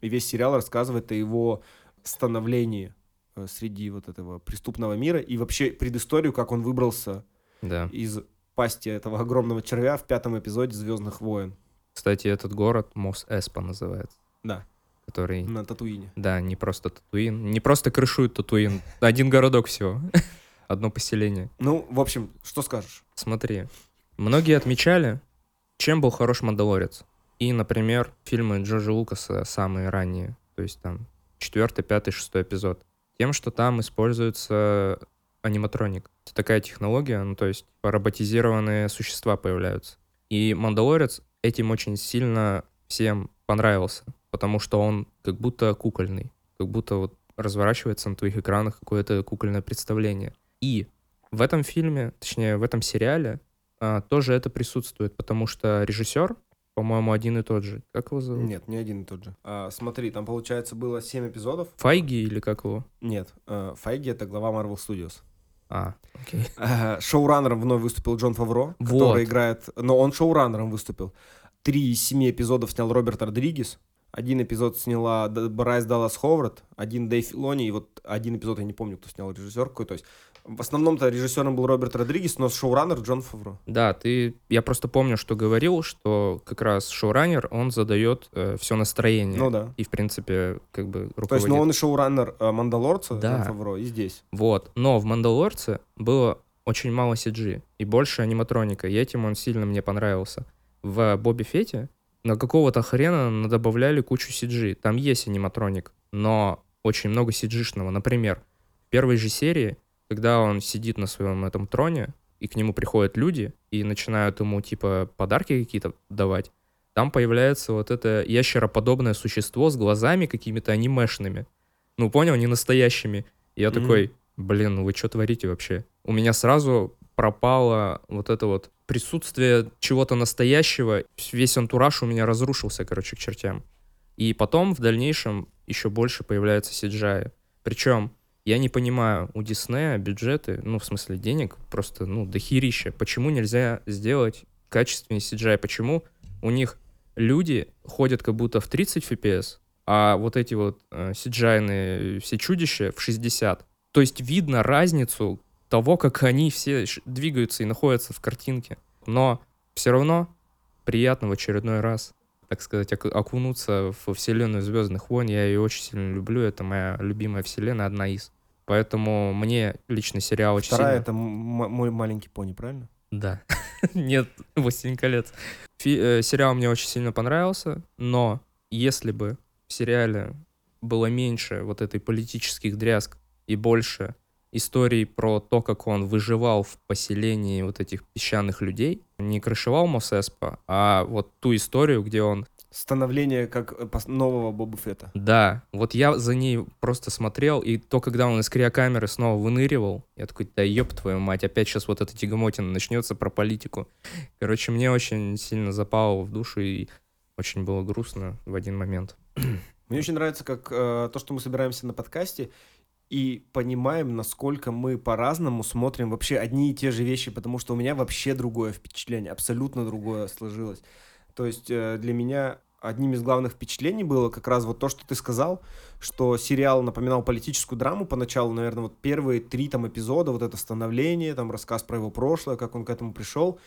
И весь сериал рассказывает о его становлении э, среди вот этого преступного мира и вообще предысторию, как он выбрался Да. из пасти этого огромного червя в пятом эпизоде «Звездных войн». Кстати, этот город Мос Эспа называется. Да, Который... на Татуине. Да, не просто Татуин. Не просто крышует Татуин. Один городок всего. Одно поселение. Ну, в общем, что скажешь? Смотри, многие отмечали, чем был хорош «Мандалорец». И, например, фильмы Джорджа Лукаса самые ранние, то есть там четвертый, пятый, шестой эпизод, тем, что там используется аниматроник. Это такая технология, ну то есть роботизированные существа появляются. И «Мандалорец» этим очень сильно всем понравился, потому что он как будто кукольный, как будто вот разворачивается на твоих экранах какое-то кукольное представление. И в этом фильме, точнее, в этом сериале а, тоже это присутствует, потому что режиссер, по-моему, один и тот же. Как его зовут? Нет, не один и тот же. А, смотри, там, получается, было 7 эпизодов. Файги или как его? Нет, э, Файги — это глава Marvel Studios. А, окей. Э, Шоураннером вновь выступил Джон Фавро, Вот. который играет... Но он шоураннером выступил. Три из семи эпизодов снял Роберт Родригес. Один эпизод сняла Брайс Даллас Ховард, один Дэйв Филони, и вот один эпизод, я не помню, кто снял режиссер какой. То есть в основном-то режиссером был Роберт Родригес, но шоураннер Джон Фавро. Да, ты, я просто помню, что говорил, что как раз шоураннер, он задает все настроение. Ну да. И, в принципе, как бы руководит. То есть, ну он и шоураннер э, Мандалорца, Да. Джон Фавро, и здесь. Вот. Но в «Мандалорце» было очень мало CG и больше аниматроника, и этим он сильно мне понравился. В «Бобби Фете» на какого-то хрена добавляли кучу CG. Там есть аниматроник, но очень много CG-шного. Например, в первой же серии, когда он сидит на своем этом троне, и к нему приходят люди и начинают ему, типа, подарки какие-то давать, там появляется вот это ящероподобное существо с глазами какими-то анимешными. Ну, понял, не настоящими. И я Мгм. такой, блин, ну вы что творите вообще? У меня сразу пропало вот это вот присутствие чего-то настоящего. Весь антураж у меня разрушился, короче, к чертям. И потом в дальнейшем еще больше появляется CGI. Причем я не понимаю, у Диснея бюджеты, ну, в смысле денег, просто, ну, дохерища. Почему нельзя сделать качественный CGI? Почему у них люди ходят как будто в 30 FPS, а вот эти вот э, CGI-ные все чудища в 60? То есть видно разницу того, как они все двигаются и находятся в картинке. Но все равно приятно в очередной раз, так сказать, оку- окунуться в вселенную Звездных войн. Я ее очень сильно люблю. Это моя любимая вселенная, одна из. Поэтому мне лично сериал очень Вторая сильно... это мой маленький пони, правильно? Да. Нет, «Властелин колец». Фи- э, сериал мне очень сильно понравился, но если бы в сериале было меньше вот этой политических дрязг и больше историй про то, как он выживал в поселении вот этих песчаных людей. Не крышевал Мосеспа, а вот ту историю, где он Становление как э, нового Боба Фетта. Да, вот я за ней просто смотрел, и то, когда он из криокамеры снова выныривал, я такой, да ёб твою мать, опять сейчас вот эта тягомотина начнется про политику. Короче, мне очень сильно запало в душу, и очень было грустно в один момент. Мне очень нравится, как э, то, что мы собираемся на подкасте и понимаем, насколько мы по-разному смотрим вообще одни и те же вещи, потому что у меня вообще другое впечатление, абсолютно другое сложилось. То есть э, для меня одним из главных впечатлений было как раз вот то, что ты сказал, что сериал напоминал политическую драму поначалу, наверное, вот первые три там эпизода, вот это становление, там рассказ про его прошлое, как он к этому пришел,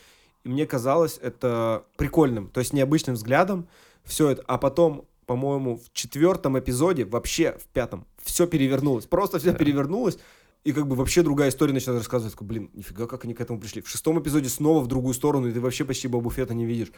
и мне казалось это прикольным, то есть необычным взглядом, все это, а потом по-моему, в четвертом эпизоде, вообще в пятом, все перевернулось. Просто все Да. перевернулось. И как бы вообще другая история начинает рассказывать. Такой, Блин, нифига, как они к этому пришли. В шестом эпизоде снова в другую сторону, и ты вообще почти Бобу Фетта не видишь.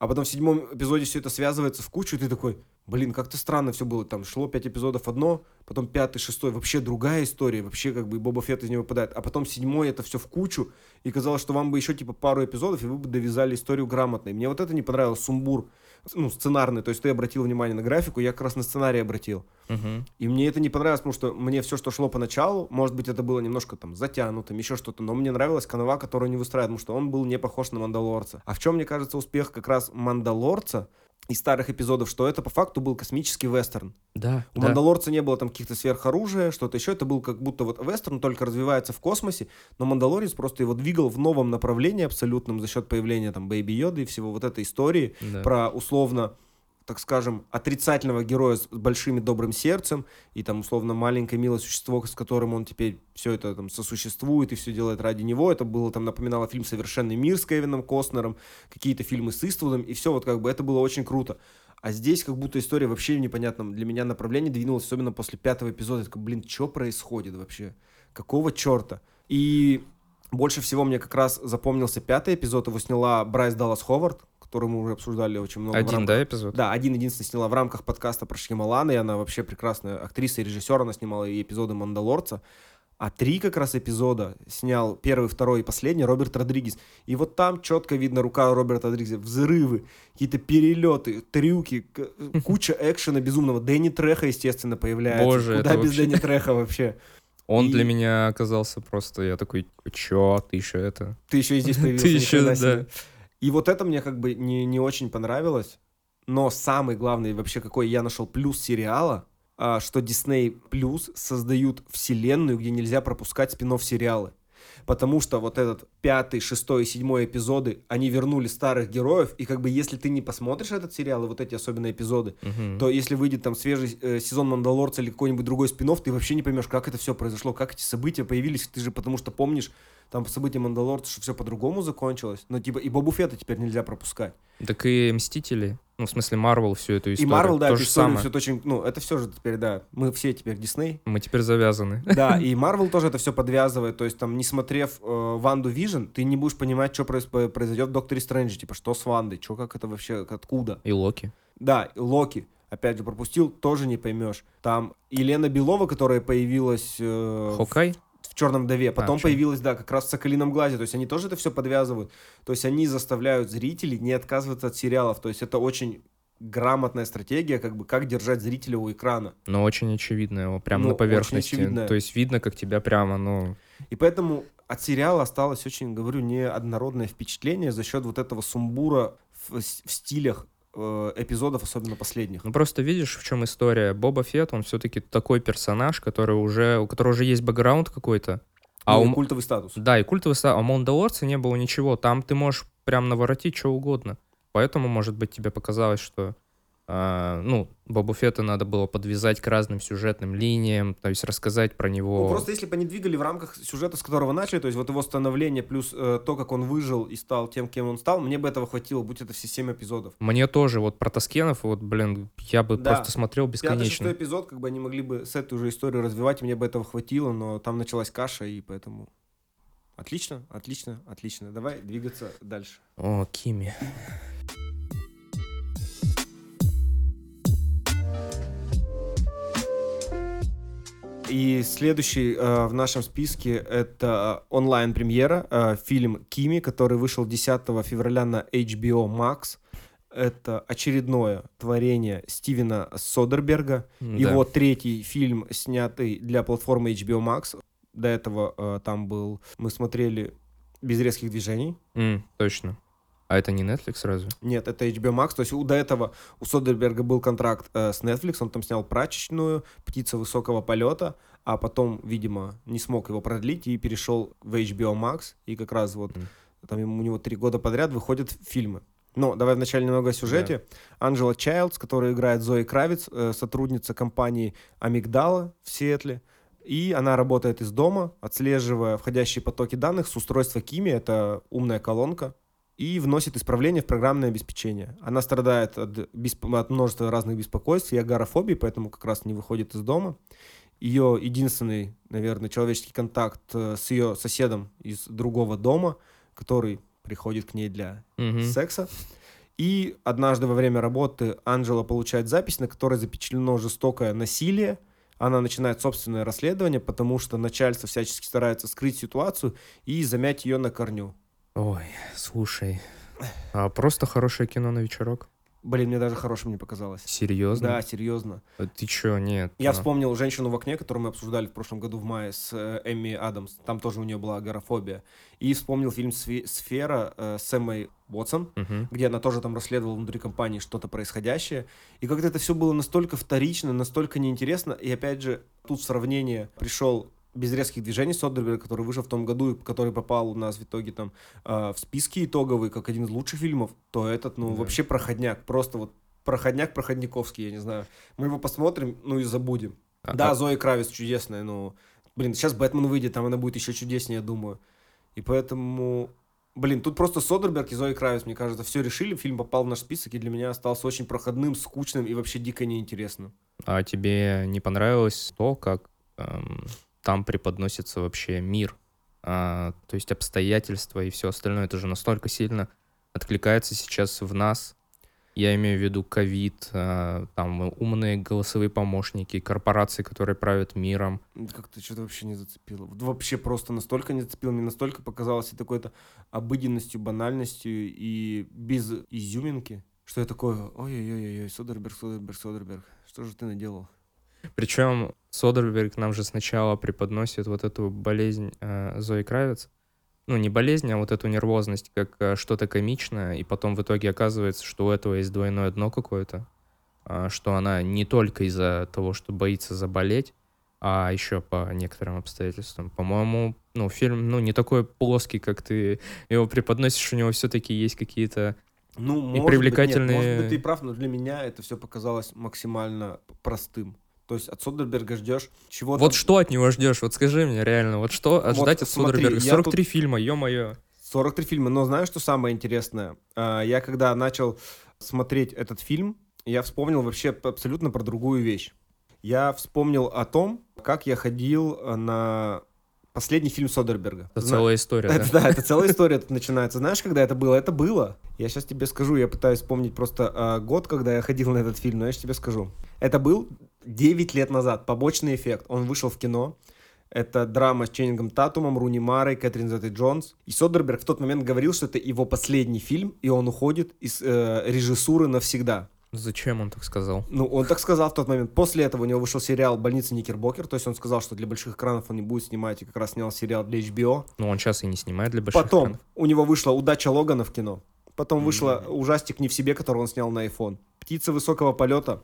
А потом в седьмом эпизоде все это связывается в кучу, и ты такой, блин, как-то странно все было. Там шло пять эпизодов одно, потом пятый, шестой, вообще другая история, вообще как бы Боба Фетт из него выпадает. А потом седьмой это все в кучу, и казалось, что вам бы еще типа пару эпизодов, и вы бы довязали историю грамотно. И мне вот это не понравилось, сумбур, ну, сценарный. То есть ты обратил внимание на графику, я как раз на сценарий обратил. Мгм. И мне это не понравилось, потому что мне все, что шло поначалу, может быть, это было немножко там затянутым, еще что-то, но мне нравилась канава, которую не выстраивает, потому что он был не похож на Мандалорца. А в чем, мне кажется, успех как раз Мандалорца из старых эпизодов, что это по факту был космический вестерн. Да, У да. Мандалорца не было там каких-то сверхоружия, что-то еще. Это был как будто вот вестерн, только развивается в космосе, но Мандалорец просто его двигал в новом направлении абсолютном за счет появления там Бэйби Йоды и всего вот этой истории Да. про условно так скажем, отрицательного героя с большим и добрым сердцем, и там, условно, маленькое милое существо, с которым он теперь все это там сосуществует и все делает ради него. Это было там напоминало фильм «Совершенный мир» с Кевином Костнером, какие-то фильмы с Иствудом, и все вот как бы это было очень круто. А здесь как будто история вообще в непонятном для меня направлении двинулась, особенно после пятого эпизода. Я такой, блин, что происходит вообще? Какого черта? И больше всего мне как раз запомнился пятый эпизод. Его сняла Брайс Даллас Ховард, которую мы уже обсуждали очень много. Один, рамках- да, эпизод? Да, один единственный сняла в рамках подкаста про Шьямалана, и она вообще прекрасная актриса и режиссер, она снимала и эпизоды «Мандалорца». А три как раз эпизода снял первый, второй и последний Роберт Родригес. И вот там четко видно рука Роберта Родригеса. Взрывы, какие-то перелеты, трюки, куча экшена безумного. Дэнни Треха, естественно, появляется. Боже, Куда без вообще- Дэнни Треха вообще? Он И- для меня оказался просто, я такой, чё, ты еще это? Ты еще и здесь появился. Ты еще, да. И вот это мне как бы не, не очень понравилось. Но самый главный вообще, какой я нашел плюс сериала, а, что Disney Plus создают вселенную, где нельзя пропускать спин сериалы. Потому что вот этот пятый, шестой и седьмой эпизоды, они вернули старых героев, и как бы если ты не посмотришь этот сериал и вот эти особенно эпизоды, Мгм. то если выйдет там свежий э, сезон Мандалорца или какой-нибудь другой спин ты вообще не поймешь, как это все произошло, как эти события появились. Ты же потому что помнишь там события Мандалорца, что все по-другому закончилось. Но типа и Бобу Фетта теперь нельзя пропускать. Так и Мстители, ну, в смысле, Марвел всю эту и историю. Марвел, да, то эту же историю самое. все очень... Ну, это все же теперь, да, мы все теперь Дисней. Мы теперь завязаны. Да, и Марвел тоже это все подвязывает. То есть, там, не смотрев э, WandaVision, ты не будешь понимать, что произойдет в Докторе Стрэнджи. Типа, что с Вандой, что, как это вообще, откуда. И Локи. Да, и Локи, опять же, пропустил, тоже не поймешь. Там Елена Белова, которая появилась э, Hawkeye? в Черной Вдове, потом А, появилась, да, как раз в Соколином глазе. То есть они тоже это все подвязывают. То есть они заставляют зрителей не отказываться от сериалов. То есть это очень грамотная стратегия, как бы как держать зрителя у экрана. Но очень очевидно его, прям Ну, на поверхности. То есть видно, как тебя прямо, ну... И поэтому от сериала осталось очень, говорю, неоднородное впечатление за счет вот этого сумбура в, в стилях эпизодов, особенно последних. Ну просто видишь, в чем история. Боба Фетт, он все-таки такой персонаж, который уже, у которого уже есть бэкграунд какой-то. А Ну, у, культовый статус. Да, и культовый став. А у Мандалорца не было ничего. Там ты можешь прям наворотить что угодно. Поэтому, может быть, тебе показалось, что а, ну, Бобу Фетта надо было подвязать к разным сюжетным линиям, то есть рассказать про него. Ну, просто если бы они двигали в рамках сюжета, с которого начали, то есть вот его становление плюс э, то, как он выжил и стал тем, кем он стал, мне бы этого хватило, будь это все семь эпизодов. Мне тоже вот про Тоскенов, вот, блин, я бы Да. просто смотрел Пятый, бесконечно. шестой эпизод, как бы они могли бы с этой уже историю развивать, мне бы этого хватило, но там началась каша, и поэтому... Отлично, отлично, отлично. Давай двигаться дальше. О, Кими. И следующий э, в нашем списке это онлайн-премьера, э, фильм «Кими», который вышел 10 февраля на HBO Max. Это очередное творение Стивена Содерберга. М, Его да. третий фильм, снятый для платформы HBO Max. До этого э, там был... Мы смотрели «Без резких движений». М, точно. А это не Netflix разве? Нет, это HBO Max. То есть у, до этого у Содерберга был контракт э, с Netflix, он там снял «Прачечную», «Птица высокого полета», а потом, видимо, не смог его продлить и перешел в HBO Max. И как раз вот Мгм. там у него три года подряд выходят фильмы. Но давай вначале немного о сюжете. Анджела Чайлдс, которая играет Зои Кравиц, э, сотрудница компании Амигдала в Сиэтле. И она работает из дома, отслеживая входящие потоки данных с устройства Кими, это умная колонка, и вносит исправления в программное обеспечение. Она страдает от, бесп- от множества разных беспокойств и агорафобии, поэтому как раз не выходит из дома. Ее единственный, наверное, человеческий контакт э, с ее соседом из другого дома, который приходит к ней для Мгм. секса. И однажды во время работы Анджела получает запись, на которой запечатлено жестокое насилие. Она начинает собственное расследование, потому что начальство всячески старается скрыть ситуацию и замять ее на корню. Ой, слушай. А просто хорошее кино на вечерок? Блин, мне даже хорошим не показалось. Серьезно? Да, серьезно. А Ты чё, нет. Я а. вспомнил «Женщину в окне», которую мы обсуждали в прошлом году в мае с э, Эмми Адамс. Там тоже у нее была агорафобия. И вспомнил фильм «Сфе- «Сфера» э, с Эммой Уотсон, Мгм. где она тоже там расследовала внутри компании что-то происходящее. И как-то это все было настолько вторично, настолько неинтересно. И опять же, тут сравнение пришел без резких движений Содерберг, который вышел в том году, и который попал у нас в итоге там э, в списки итоговые, как один из лучших фильмов, то этот, ну, Да. вообще проходняк. Просто вот проходняк проходниковский, я не знаю. Мы его посмотрим, ну и забудем. А- да, а- Зои Кравец чудесная, но... Блин, сейчас Бэтмен выйдет, там она будет еще чудеснее, я думаю. И поэтому... Блин, тут просто Содерберг и Зои Кравец, мне кажется, все решили, фильм попал в наш список, и для меня остался очень проходным, скучным и вообще дико неинтересным. А тебе не понравилось то, как эм, там преподносится вообще мир? А, то есть обстоятельства и все остальное. Это же настолько сильно откликается сейчас в нас. Я имею в виду ковид, а, там умные голосовые помощники, корпорации, которые правят миром. Как-то что-то вообще не зацепило. Вообще просто настолько не зацепило, мне настолько показалось это какой-то обыденностью, банальностью и без изюминки, что я такой, ой-ой-ой, Содерберг, Содерберг, Содерберг, что же ты наделал? Причем Содерберг нам же сначала преподносит вот эту болезнь э, Зои Кравец. Ну, не болезнь, а вот эту нервозность, как э, что-то комичное, и потом в итоге оказывается, что у этого есть двойное дно какое-то, а, что она не только из-за того, что боится заболеть, а еще по некоторым обстоятельствам. По-моему, ну, фильм, ну, не такой плоский, как ты его преподносишь, у него все-таки есть какие-то... Ну, может быть, привлекательные- нет, может быть, ты прав, но для меня это все показалось максимально простым. То есть от Содерберга ждешь чего-то... Вот что от него ждешь? Вот скажи мне реально, вот что Вот ждать от смотри, Содерберга? я 43 фильма, ё-моё. 43 фильма. Но знаешь, что самое интересное? А, Я когда начал смотреть этот фильм, я вспомнил вообще абсолютно про другую вещь. Я вспомнил о том, как я ходил э, на последний фильм Содерберга. Это Зна- целая история, Это, да? да, это целая история тут начинается. Знаешь, когда это было? Это было. Я сейчас тебе скажу, я пытаюсь вспомнить просто а, год, когда я ходил на этот фильм, но я сейчас тебе скажу. Это был 9 лет назад, побочный эффект. Он вышел в кино. Это драма с Ченнингом Татумом, Руни Марой, Кэтрин Зеттой Джонс. И Содерберг в тот момент говорил, что это его последний фильм, и он уходит из э, режиссуры навсегда. Зачем он так сказал? Ну, он так сказал в тот момент. После этого у него вышел сериал «Больница Никербокер», то есть он сказал, что для больших экранов он не будет снимать, и как раз снял сериал для HBO. Ну, он сейчас и не снимает для больших Потом экранов. у него вышла «Удача Логана» в кино. Потом вышла ужастик «Не в себе», который он снял на iPhone. «Птица высокого полета»,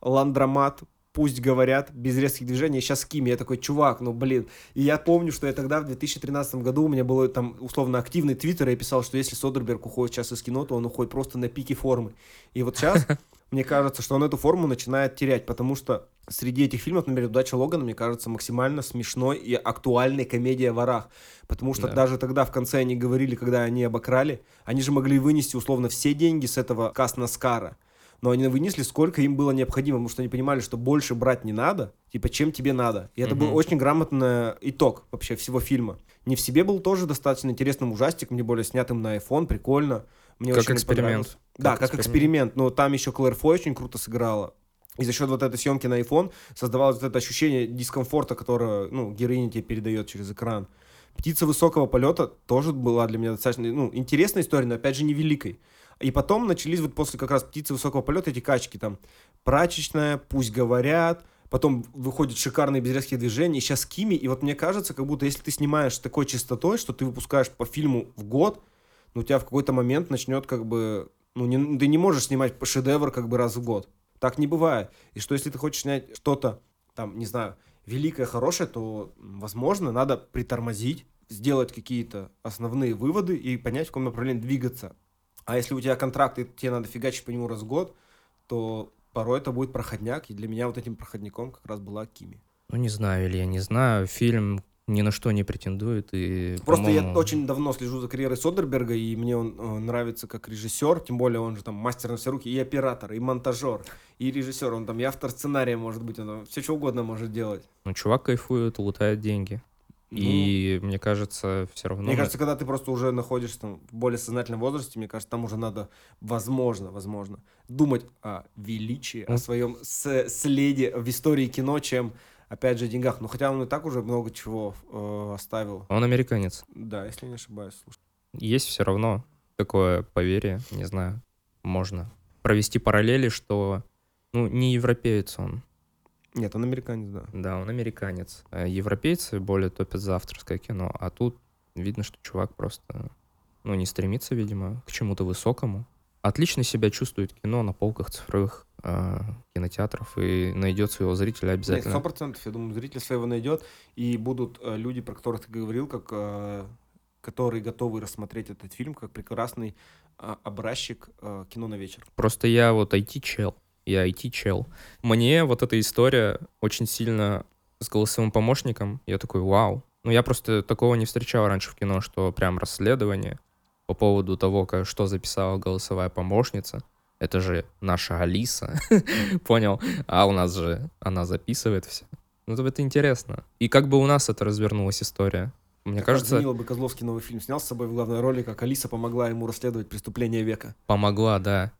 «Ландромат», «Пусть говорят», «Без резких движений», сейчас Кими. Я такой, чувак, ну блин. И я помню, что я тогда в 2013 году, у меня был там условно активный твиттер, и я писал, что если Содерберг уходит сейчас из кино, то он уходит просто на пике формы. И вот сейчас мне кажется, что он эту форму начинает терять, потому что среди этих фильмов, например, «Удача Логана», мне кажется, максимально смешной и актуальной комедия о ворах. Потому что Да. даже тогда в конце они говорили, когда они обокрали, они же могли вынести условно все деньги с этого Каст-Наскара. Но они вынесли, сколько им было необходимо, потому что они понимали, что больше брать не надо, типа, чем тебе надо. И это был Мгм. очень грамотный итог вообще всего фильма. «Не в себе» был тоже достаточно интересным ужастиком, тем более снятым на iPhone, прикольно. Мне Как очень эксперимент. Да, Как как эксперимент. эксперимент. Но там еще Клэр Фой очень круто сыграла. И за счет вот этой съемки на iPhone создавалось вот это ощущение дискомфорта, которое, ну, героиня тебе передает через экран. «Птица высокого полета» тоже была для меня достаточно, ну, интересная история, но, опять же, не великой. И потом начались вот после как раз «Птицы высокого полета» эти качки там. Прачечная, пусть говорят, потом выходит шикарные без резких движений, сейчас Кими, и вот мне кажется, как будто если ты снимаешь такой частотой, что ты выпускаешь по фильму в год, ну, у тебя в какой-то момент начнет как бы, ну, не, ты не можешь снимать шедевр как бы раз в год. Так не бывает. И что если ты хочешь снять что-то, там, не знаю, великое, хорошее, то, возможно, надо притормозить, сделать какие-то основные выводы и понять, в каком направлении двигаться. А если у тебя контракт, и тебе надо фигачить по нему раз в год, то порой это будет проходняк. И для меня вот этим проходником как раз была Кими. Ну, не знаю, или я не знаю. Фильм ни на что не претендует. И, Просто я очень давно слежу за карьерой Содерберга, и мне он э, нравится как режиссер, тем более он же там мастер на все руки, и оператор, и монтажер, и режиссер, он там и автор сценария, может быть, он все что угодно может делать. Ну, чувак кайфует, лутает деньги. Ну, и мне кажется, все равно... Мне кажется, когда ты просто уже находишься там, в более сознательном возрасте, мне кажется, там уже надо, возможно, возможно, думать о величии, о своем следе в истории кино, чем опять же, деньгах. Ну, хотя он и так уже много чего э, оставил. Он американец. Да, если не ошибаюсь. Слушай. Есть все равно такое поверье, не знаю, можно провести параллели, что, ну, не европеец он. Нет, он американец, да. Да, он американец. А европейцы более топят за авторское кино, а тут видно, что чувак просто, ну, не стремится, видимо, к чему-то высокому. Отлично себя чувствует кино на полках цифровых э, кинотеатров и найдет своего зрителя обязательно. Сто процентов, я думаю, зритель своего найдет, и будут э, люди, про которых ты говорил, как, э, которые готовы рассмотреть этот фильм как прекрасный э, образчик э, кино на вечер. Просто я вот IT-чел, я IT-чел. Мне вот эта история очень сильно с голосовым помощником, я такой, вау. Ну, я просто такого не встречал раньше в кино, что прям расследование по поводу того, как, что записала голосовая помощница — это же наша Алиса, понял? А у нас же она записывает все. Ну, это интересно. И как бы у нас это развернулась история? Мне как кажется... Данила бы Козловский новый фильм снял с собой в главной роли, как Алиса помогла ему расследовать преступление века. Помогла, да.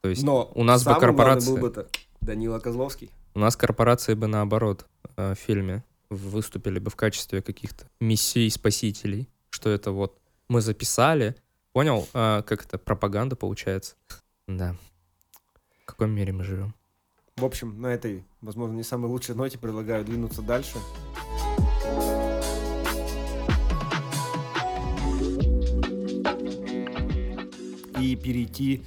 То есть Но у нас бы корпорация... был бы Данила Козловский. У нас корпорации бы наоборот э, в фильме выступили бы в качестве каких-то миссий спасителей, что это вот мы записали, понял, а, как это пропаганда получается. Да. В каком мире мы живем? В общем, на этой, возможно, не самой лучшей ноте предлагаю двинуться дальше. И перейти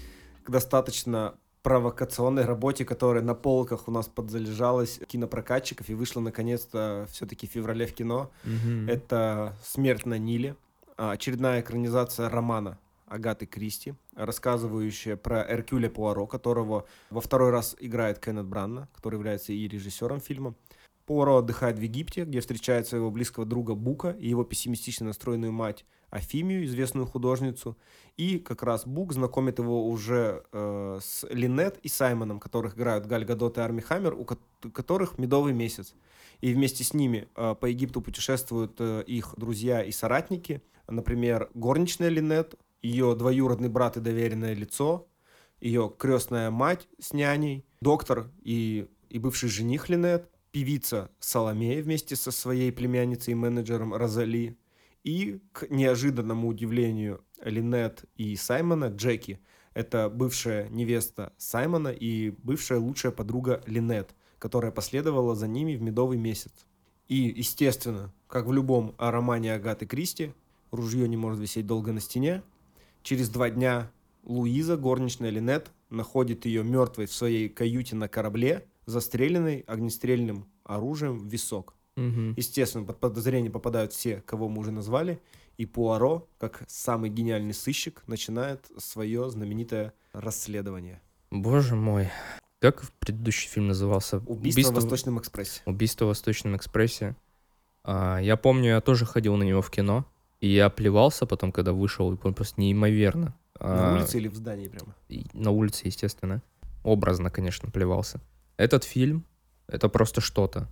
достаточно провокационной работе, которая на полках у нас подзалежалась кинопрокатчиков и вышла наконец-то все-таки в феврале в кино. Mm-hmm. Это «Смерть на Ниле», очередная экранизация романа Агаты Кристи, рассказывающая про Эркюля Пуаро, которого во второй раз играет Кеннет Бранна, который является и режиссером фильма. Пуаро отдыхает в Египте, где встречает своего близкого друга Бука и его пессимистично настроенную мать Афимию, известную художницу. И как раз Бук знакомит его уже э, с Линет и Саймоном, которых играют Галь Гадот и Арми Хаммер, у которых медовый месяц. И вместе с ними э, по Египту путешествуют э, их друзья и соратники. Например, горничная Линет, ее двоюродный брат и доверенное лицо, ее крестная мать с няней, доктор и, и бывший жених Линет, певица Соломея вместе со своей племянницей и менеджером Розали, и, к неожиданному удивлению Линет и Саймона, Джеки, это бывшая невеста Саймона и бывшая лучшая подруга Линет, которая последовала за ними в медовый месяц. И, естественно, как в любом романе Агаты Кристи, ружье не может висеть долго на стене, Через два дня Луиза, горничная Линет, находит ее мертвой в своей каюте на корабле, застреленной огнестрельным оружием в висок. Угу. Естественно, под подозрение попадают все, кого мы уже назвали, и Пуаро, как самый гениальный сыщик, начинает свое знаменитое расследование. Боже мой. Как предыдущий фильм назывался? Убийство, Убийство в Восточном экспрессе. Убийство в Восточном экспрессе. А, я помню, я тоже ходил на него в кино. И я плевался потом, когда вышел, и просто неимоверно. На а, улице или в здании прямо? На улице, естественно. Образно, конечно, плевался. Этот фильм — это просто что-то.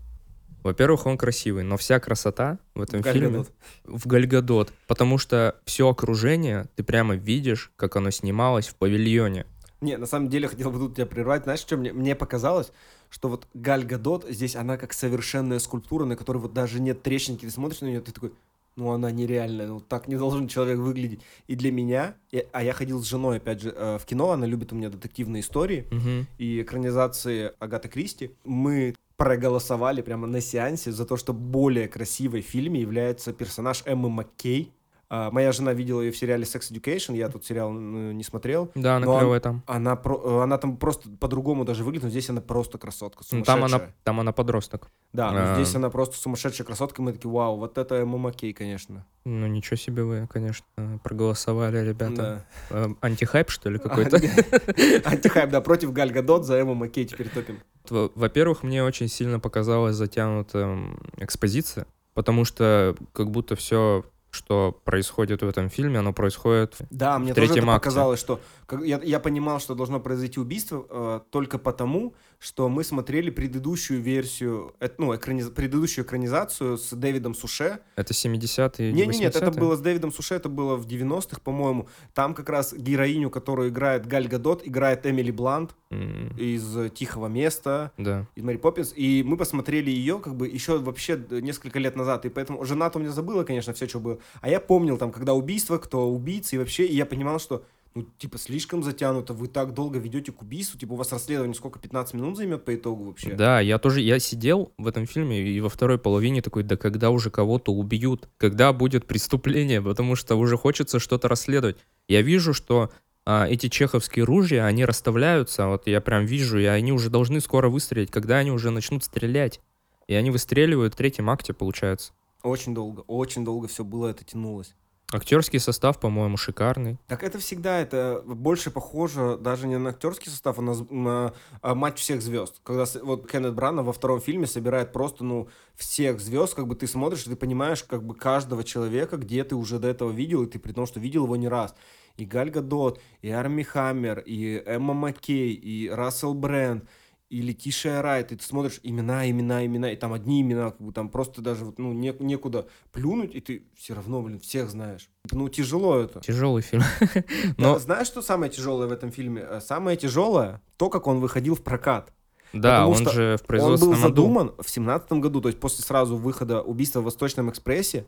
Во-первых, он красивый, но вся красота в этом в фильме в Гальгадот, потому что все окружение ты прямо видишь, как оно снималось в павильоне. Не, на самом деле хотел бы тут тебя прервать. Знаешь, что мне, мне показалось? Что вот Галь Гадот здесь, она как совершенная скульптура, на которой вот даже нет трещинки. Ты смотришь на нее, ты такой, ну она нереальная, ну так не должен человек выглядеть. И для меня, я- а я ходил с женой, опять же, э, в кино, она любит у меня детективные истории Мгм. и экранизации Агаты Кристи. Мы проголосовали прямо на сеансе за то, что более красивой в фильме является персонаж Эммы Маккей. А, моя жена видела ее в сериале Sex Education, я тут сериал ну, не смотрел. Да, она он- клевая там. Она, про- она там просто по-другому даже выглядит, но здесь она просто красотка, Ну, там она, сумасшедшая. там она подросток. Да, но А. здесь она просто сумасшедшая красотка, и мы такие, вау, вот это Эмма Маккей, конечно. Ну, ничего себе вы, конечно, проголосовали, ребята. Да. Э, Антихайп, что ли, какой-то? Антихайп, да, против Галь Гадот, за Эмму Маккей теперь топим. Во- Во-первых, мне очень сильно показалась затянута экспозиция, потому что как будто все, что происходит в этом фильме, оно происходит... Да, мне В тоже это акте. показалось, что я, я понимал, что должно произойти убийство э, только потому, что мы смотрели предыдущую версию, э, ну, экраниз- предыдущую экранизацию с Дэвидом Суше. Это 70-е, Не, не, нет, это 80-е? было с Дэвидом Суше, это было в 90-х, по-моему. Там как раз героиню, которую играет Галь Гадот, играет Эмили Блант М, из э, «Тихого места», Да. из Мэри Поппинс, и мы посмотрели ее как бы еще вообще несколько лет назад, и поэтому жена-то у меня забыла, конечно, все, что было, а я помнил там, когда убийство, кто убийца, и вообще, и я понимал, что ну, типа, слишком затянуто, вы так долго ведете к убийству, типа, у вас расследование сколько, 15 минут займет по итогу вообще? Да, я тоже, я сидел в этом фильме и во второй половине такой, да когда уже кого-то убьют, когда будет преступление, потому что уже хочется что-то расследовать. Я вижу, что а, эти чеховские ружья, они расставляются, вот я прям вижу, и они уже должны скоро выстрелить, когда они уже начнут стрелять. И они выстреливают в третьем акте, получается. Очень долго, очень долго все было, это тянулось. Актерский состав, по-моему, шикарный. Так это всегда, это больше похоже даже не на актерский состав, а на, на, а, матч всех звезд. Когда вот Кеннет Брана во втором фильме собирает просто, ну, всех звезд, как бы ты смотришь, и ты понимаешь, как бы каждого человека, где ты уже до этого видел, и ты при том, что видел его не раз. И Галь Гадот, и Арми Хаммер, и Эмма Маккей, и Рассел Брэнд, и Летишия Райт, и ты смотришь имена, имена, имена, и там одни имена, как бы там просто даже вот, ну, не- некуда плюнуть, и ты все равно, блин, всех знаешь. Ну, тяжело это. Тяжелый фильм. Но Но, знаешь, что самое тяжелое в этом фильме? Э, Самое тяжелое то, как он выходил в прокат. да, потому он что же в Он был производственном аду. задуман в семнадцатом году, то есть после сразу выхода убийства в Восточном экспрессе.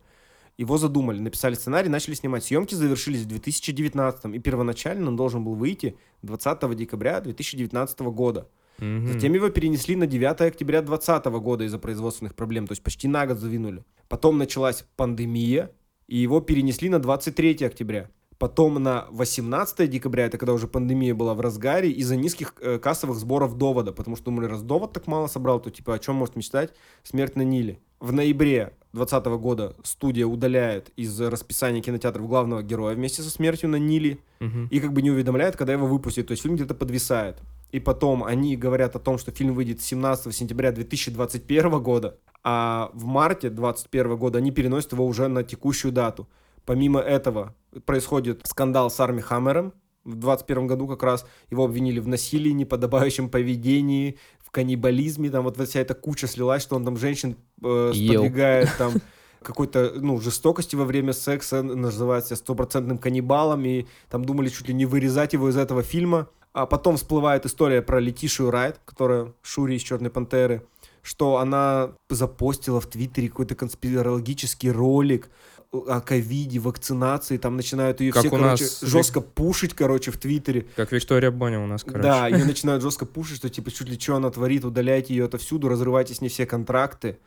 Его задумали, написали сценарий, начали снимать. Съемки завершились в 2019 и первоначально он должен был выйти 20 декабря 2019 года. Мгм. Затем его перенесли на 9 октября 2020 года из-за производственных проблем, то есть почти на год задвинули. Потом началась пандемия, и его перенесли на 23 октября. Потом на 18 декабря, это когда уже пандемия была в разгаре, из-за низких э, кассовых сборов довода, потому что думали, раз довод так мало собрал, то типа о чем может мечтать смерть на Ниле. В ноябре 2020 года студия удаляет из расписания кинотеатров главного героя вместе со смертью на Ниле Мгм. и как бы не уведомляет, когда его выпустят. То есть фильм где-то подвисает. И потом они говорят о том, что фильм выйдет 17 сентября 2021 года, а в марте 2021 года они переносят его уже на текущую дату. Помимо этого происходит скандал с Арми Хаммером. В 2021 году как раз его обвинили в насилии, неподобающем поведении, в каннибализме. Там вот вся эта куча слилась, что он там женщин э, сподвигает там какой-то, ну, жестокости во время секса, называется стопроцентным каннибалом, и там думали чуть ли не вырезать его из этого фильма. А потом всплывает история про Летишию Райт, которая Шури из «Черной пантеры», что она запостила в Твиттере какой-то конспирологический ролик о ковиде, вакцинации, там начинают ее Как все, у короче, нас жестко пушить, короче, в Твиттере. Как Виктория Боня у нас, короче. Да, ее начинают жестко пушить, что типа чуть ли что она творит, удаляйте ее отовсюду, разрывайте с ней все контракты.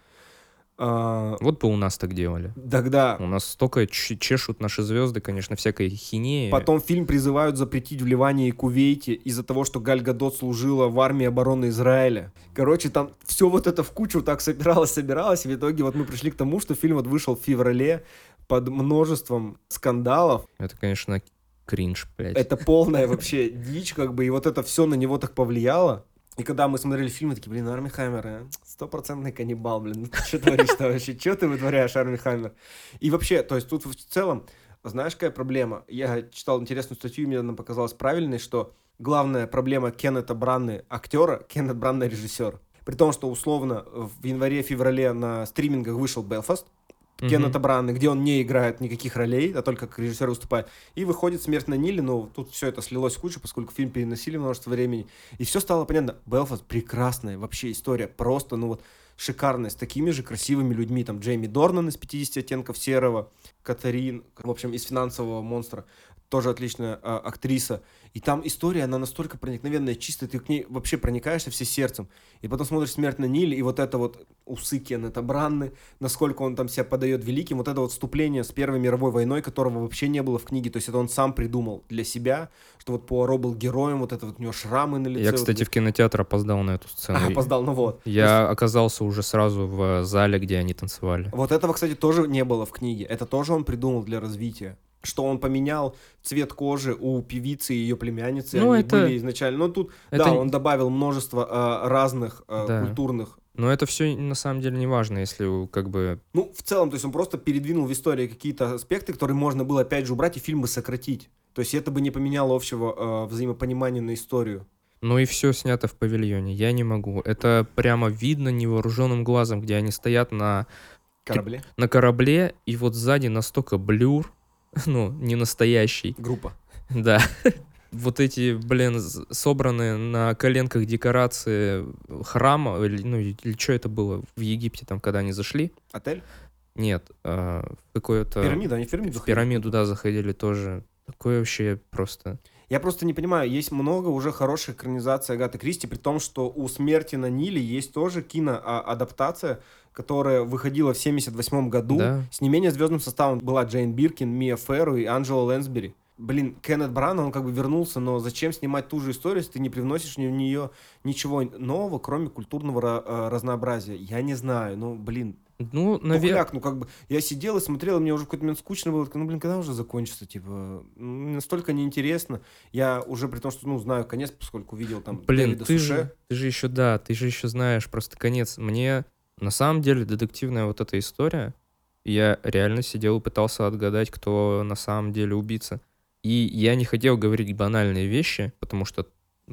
А, Вот бы у нас так делали. Тогда У нас столько чешут наши звезды, конечно, всякой хинеи. Потом фильм призывают запретить в Ливане и Кувейте из-за того, что Галь Гадот служила в армии обороны Израиля. Короче, там все вот это в кучу так собиралось, собиралось, и в итоге вот мы пришли к тому, что фильм вот вышел в феврале под множеством скандалов. Это, конечно, кринж, блядь. Это полная вообще дичь, как бы, и вот это все на него так повлияло. И когда мы смотрели фильм, мы такие, блин, Арми Хаммер, а? стопроцентный каннибал, блин, ну ты что творишь-то вообще? Что ты вытворяешь, Арми Хаммер? И вообще, то есть тут в целом, знаешь, какая проблема? Я читал интересную статью, и мне она показалась правильной, что главная проблема Кеннета Бранны актера, Кеннет Бранна режиссер. При том, что условно в январе-феврале на стримингах вышел Белфаст, Мгм. Кеннета Брана, где он не играет никаких ролей, а только как режиссер выступает. И выходит «Смерть на Ниле», но тут все это слилось в кучу, поскольку фильм переносили множество времени. И все стало понятно. Белфаст прекрасная вообще история, просто, ну вот, шикарная, с такими же красивыми людьми. Там Джейми Дорнан из «50 оттенков серого», Катарин, в общем, из «Финансового монстра», тоже отличная а, актриса. И там история, она настолько проникновенная, чистая, ты к ней вообще проникаешься все сердцем. И потом смотришь «Смерть на Ниле», и вот это вот усы Кеннета Бранны, насколько он там себя подает великим, вот это вот вступление с Первой мировой войной, которого вообще не было в книге, то есть это он сам придумал для себя, что вот Пуаро был героем, вот это вот у него шрамы на лице. Я, вот кстати, эти- в кинотеатр опоздал на эту сцену. А, опоздал, ну вот. Я оказался уже сразу в зале, где они танцевали. Вот этого, кстати, тоже не было в книге. Это тоже он придумал для развития. Что он поменял цвет кожи у певицы и ее племянницы. Ну, Они это- были изначально. Ну, тут, Это да, он добавил множество а, разных а, Да. культурных. Но это все на самом деле не важно, если как бы... Ну, в целом, то есть он просто передвинул в истории какие-то аспекты, которые можно было, опять же, убрать и фильм бы сократить. То есть это бы не поменяло общего а, взаимопонимания на историю. Ну и все снято в павильоне. Я не могу. Это прямо видно невооруженным глазом, где они стоят на, Корабли. на корабле, и вот сзади настолько блюр, ну, не настоящий. Группа. Да. Вот эти, блин, собранные на коленках декорации храма, или, ну, или что это было в Египте, там, когда они зашли? Отель? Нет, а, в какое-то... Пирамида, они в пирамиду В пирамиду, да, заходили тоже. Такое вообще просто... Я просто не понимаю, есть много уже хороших экранизаций Агаты Кристи, при том, что у «Смерти на Ниле» есть тоже киноадаптация, которая выходила в 78 году. Да. С не менее звездным составом была Джейн Биркин, Мия Ферру и Анджела Лэнсбери. Блин, Кеннет Бран, он как бы вернулся, но зачем снимать ту же историю, если ты не привносишь в нее ничего нового, кроме культурного э, разнообразия? Я не знаю, ну, блин, Ну, наверное... Ну как бы я сидел и смотрел, и мне уже какой-то момент скучно было, ну блин, когда уже закончится, типа, м, настолько неинтересно. Я уже при том, что, ну, знаю конец, поскольку видел там Блин, Дэвида ты Суше. же, ты же еще, да, ты же еще знаешь просто конец. Мне на самом деле детективная вот эта история, я реально сидел и пытался отгадать, кто на самом деле убийца. И я не хотел говорить банальные вещи, потому что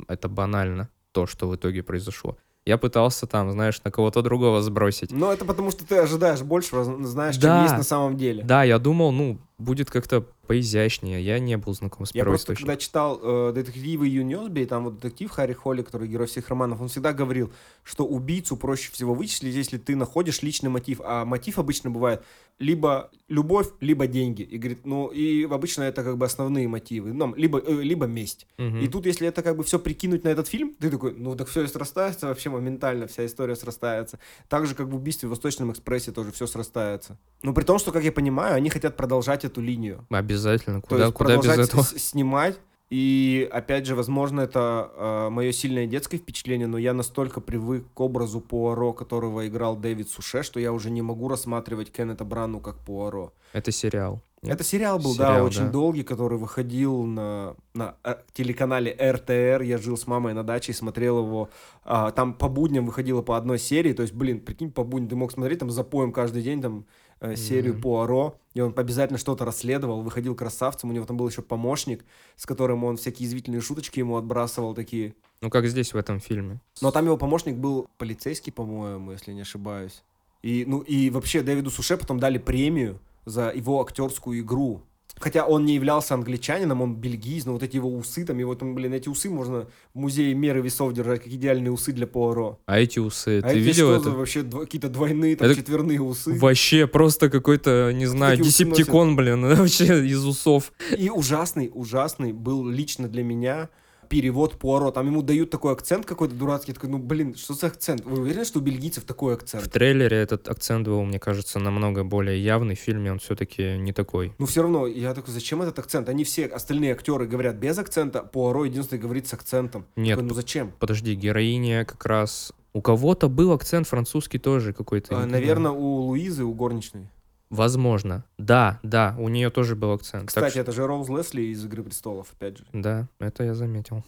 это банально, то, что в итоге произошло. Я пытался там, знаешь, на кого-то другого сбросить. Но это потому, что ты ожидаешь большего, знаешь, Да. чем есть на самом деле. Да, я думал, ну, будет как-то поизящнее. Я не был знаком с Я просто, когда читал э, детективы Юниосби, там вот детектив Харри Холли, который герой всех романов, он всегда говорил, что убийцу проще всего вычислить, если ты находишь личный мотив. А мотив обычно бывает либо любовь, либо деньги. И говорит, ну, и обычно это как бы основные мотивы. Ну, либо, э, либо месть. Мгм. И тут, если это как бы все прикинуть на этот фильм, ты такой, ну так все и срастается вообще моментально, вся история срастается. Так же, как в убийстве в Восточном экспрессе тоже все срастается. Но при том, что, как я понимаю, они хотят продолжать эту линию. Обязательно. То Куда, есть куда без продолжать этого? с- снимать. И опять же, возможно, это мое сильное детское впечатление, но я настолько привык к образу Пуаро, которого играл Дэвид Суше, что я уже не могу рассматривать Кеннета Брану как Пуаро. Это сериал. Нет? Это сериал был, да, Сериал, очень да. долгий, который выходил на, на э, телеканале РТР. Я жил с мамой на даче и смотрел его. А, там по будням выходило по одной серии. То есть, блин, прикинь, по будням ты мог смотреть там за поем каждый день там э, серию Мгм. Пуаро. И он обязательно что-то расследовал, выходил красавцем. У него там был еще помощник, с которым он всякие извительные шуточки ему отбрасывал такие. Ну, как здесь в этом фильме. Но там его помощник был полицейский, по-моему, если не ошибаюсь. И, ну, и вообще Дэвиду Суше потом дали премию за его актерскую игру. Хотя он не являлся англичанином, он бельгиец, но вот эти его усы, там, его там, блин, эти усы можно в музее меры весов держать, как идеальные усы для Пуаро. А эти усы, А ты эти видел это? вообще дво- какие-то двойные, там, Это четверные усы? Вообще просто какой-то, не знаю, десептикон, блин, вообще из усов. И ужасный, ужасный был лично для меня перевод Пуаро. Там ему дают такой акцент какой-то дурацкий. Такой, ну, блин, что за акцент? Вы уверены, что у бельгийцев такой В акцент? трейлере этот акцент был, мне кажется, намного более явный. В фильме он все-таки не такой. Но все равно, я такой, зачем этот акцент? Они все остальные актеры говорят без акцента, Пуаро единственный говорит с акцентом. Нет, Такой, ну зачем? подожди, героиня как раз... У кого-то был акцент французский тоже какой-то. А, наверное, у Луизы, у горничной. Возможно. Да, да, у нее тоже был акцент. Кстати, что- это же Роуз Лесли из «Игры престолов», опять же. Да, это я заметил.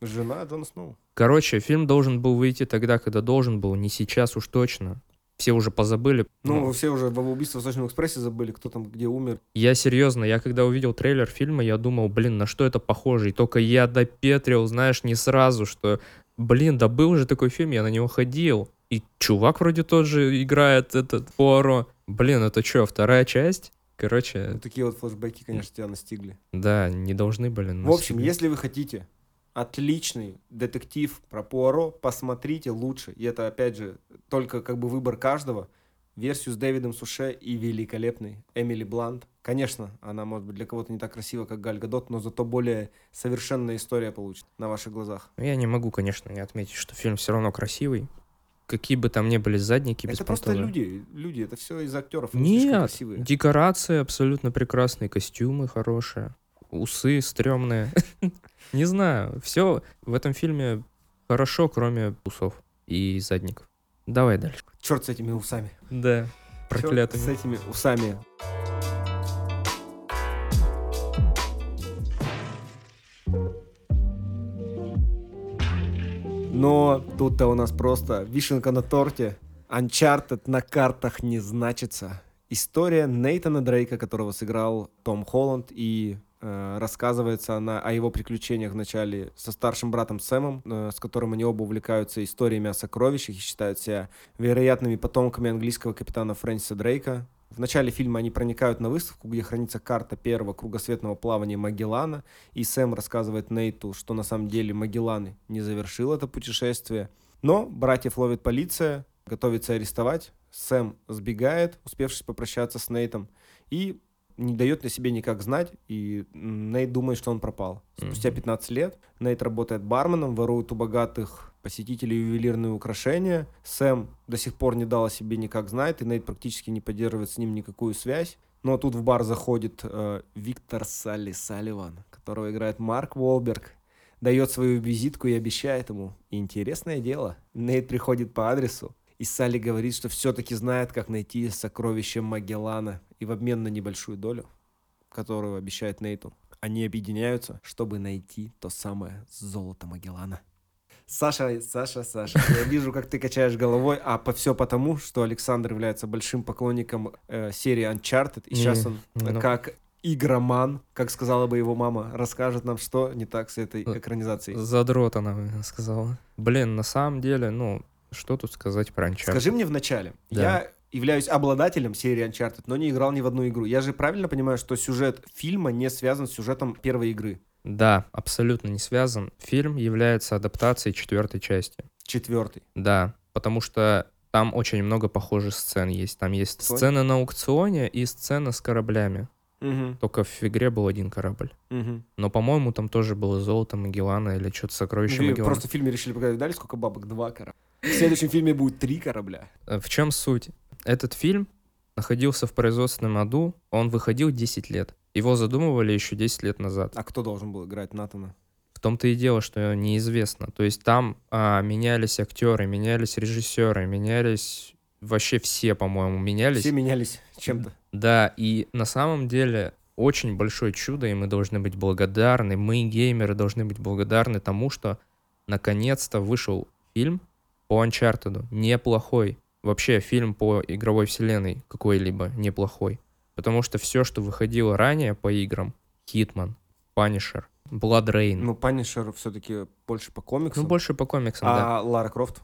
Жена Джона Сноу. Короче, фильм должен был выйти тогда, когда должен был, не сейчас уж точно. Все уже позабыли. Ну, все уже во убийстве в Восточном экспрессе забыли, кто там где умер. Я серьезно, я когда увидел трейлер фильма, я думал, блин, на что это похоже? И только я допетрил, знаешь, не сразу, что, блин, да был же такой фильм, я на него ходил. И чувак вроде тот же играет этот Пуаро. Блин, это что, вторая часть? Короче, Ну, такие вот флешбеки, конечно, тебя настигли. да, не должны были. В общем, если вы хотите отличный детектив про Пуаро, посмотрите лучше. И это, опять же, только как бы выбор каждого. Версию с Дэвидом Суше и великолепной Эмили Блант. Конечно, она может быть для кого-то не так красива, как Галь Гадот, но зато более совершенная история получит на ваших глазах. Я не могу, конечно, не отметить, что фильм все равно красивый. Какие бы там ни были задники, это просто люди, люди, это все из актеров, Нет, декорации абсолютно прекрасные, костюмы хорошие, усы стрёмные. Не знаю, все в этом фильме хорошо, кроме усов и задников. Давай дальше. Черт с этими усами. Да, проклятыми. с этими усами. Но тут-то у нас просто вишенка на торте. Uncharted на картах не значится. История Нейтана Дрейка, которого сыграл Том Холланд, и э, рассказывается она о его приключениях вначале со старшим братом Сэмом, э, с которым они оба увлекаются историями о сокровищах и считают себя вероятными потомками английского капитана Фрэнсиса Дрейка. В начале фильма они проникают на выставку, где хранится карта первого кругосветного плавания Магеллана, и Сэм рассказывает Нейту, что на самом деле Магеллан не завершил это путешествие. Но братьев ловит полиция, готовится арестовать. Сэм сбегает, успевшись попрощаться с Нейтом, и не дает на себе никак знать, и Нейт думает, что он пропал. Спустя Мгм. 15 лет Нейт работает барменом, ворует у богатых посетителей ювелирные украшения. Сэм до сих пор не дал о себе никак знать, и Нейт практически не поддерживает с ним никакую связь. Но тут в бар заходит э, Виктор Салли Салливан, которого играет Марк Уолберг, дает свою визитку и обещает ему. Интересное дело, Нейт приходит по адресу, и Салли говорит, что все-таки знает, как найти сокровище Магеллана, и в обмен на небольшую долю, которую обещает Нейту, они объединяются, чтобы найти то самое золото Магеллана. Саша, Саша, Саша, я вижу, как ты качаешь головой, а по все потому, что Александр является большим поклонником э, серии Uncharted, и сейчас он э, ну. как игроман, как сказала бы его мама, расскажет нам, что не так с этой Э, экранизацией. Задрот она сказала. Блин, на самом деле, ну, что тут сказать про Uncharted? Скажи мне вначале, Да. я являюсь обладателем серии Uncharted, но не играл ни в одну игру. Я же правильно понимаю, что сюжет фильма не связан с сюжетом первой игры, Да, абсолютно не связан. Фильм является адаптацией четвертой части. четвертой. Да, потому что там очень много похожих сцен есть. Там есть Аукционе? сцена на аукционе и сцена с кораблями. Мгм, Только в игре был один корабль. мгм. Но, по-моему, там тоже было золото Магеллана или что-то сокровище Ви- Магеллана. Просто в фильме решили показать, дали сколько бабок? Два корабля. В следующем фильме будет три корабля. Э, В чем суть? Этот фильм находился в производственном аду, он выходил 10 лет. Его задумывали еще 10 лет назад. А кто должен был играть Натана? В том-то и дело, что неизвестно. То есть там а, менялись актеры, менялись режиссеры, менялись вообще все, по-моему, менялись. Все менялись чем-то. Да, и на самом деле очень большое чудо, и мы должны быть благодарны, мы, геймеры, должны быть благодарны тому, что наконец-то вышел фильм по Uncharted. Неплохой. Вообще фильм по игровой вселенной какой-либо неплохой. Потому что все, что выходило ранее по играм, Hitman, Punisher, BloodRayne, ну, Ну, Punisher все-таки больше по комиксам. больше по комиксам, да. а Лара Крофт?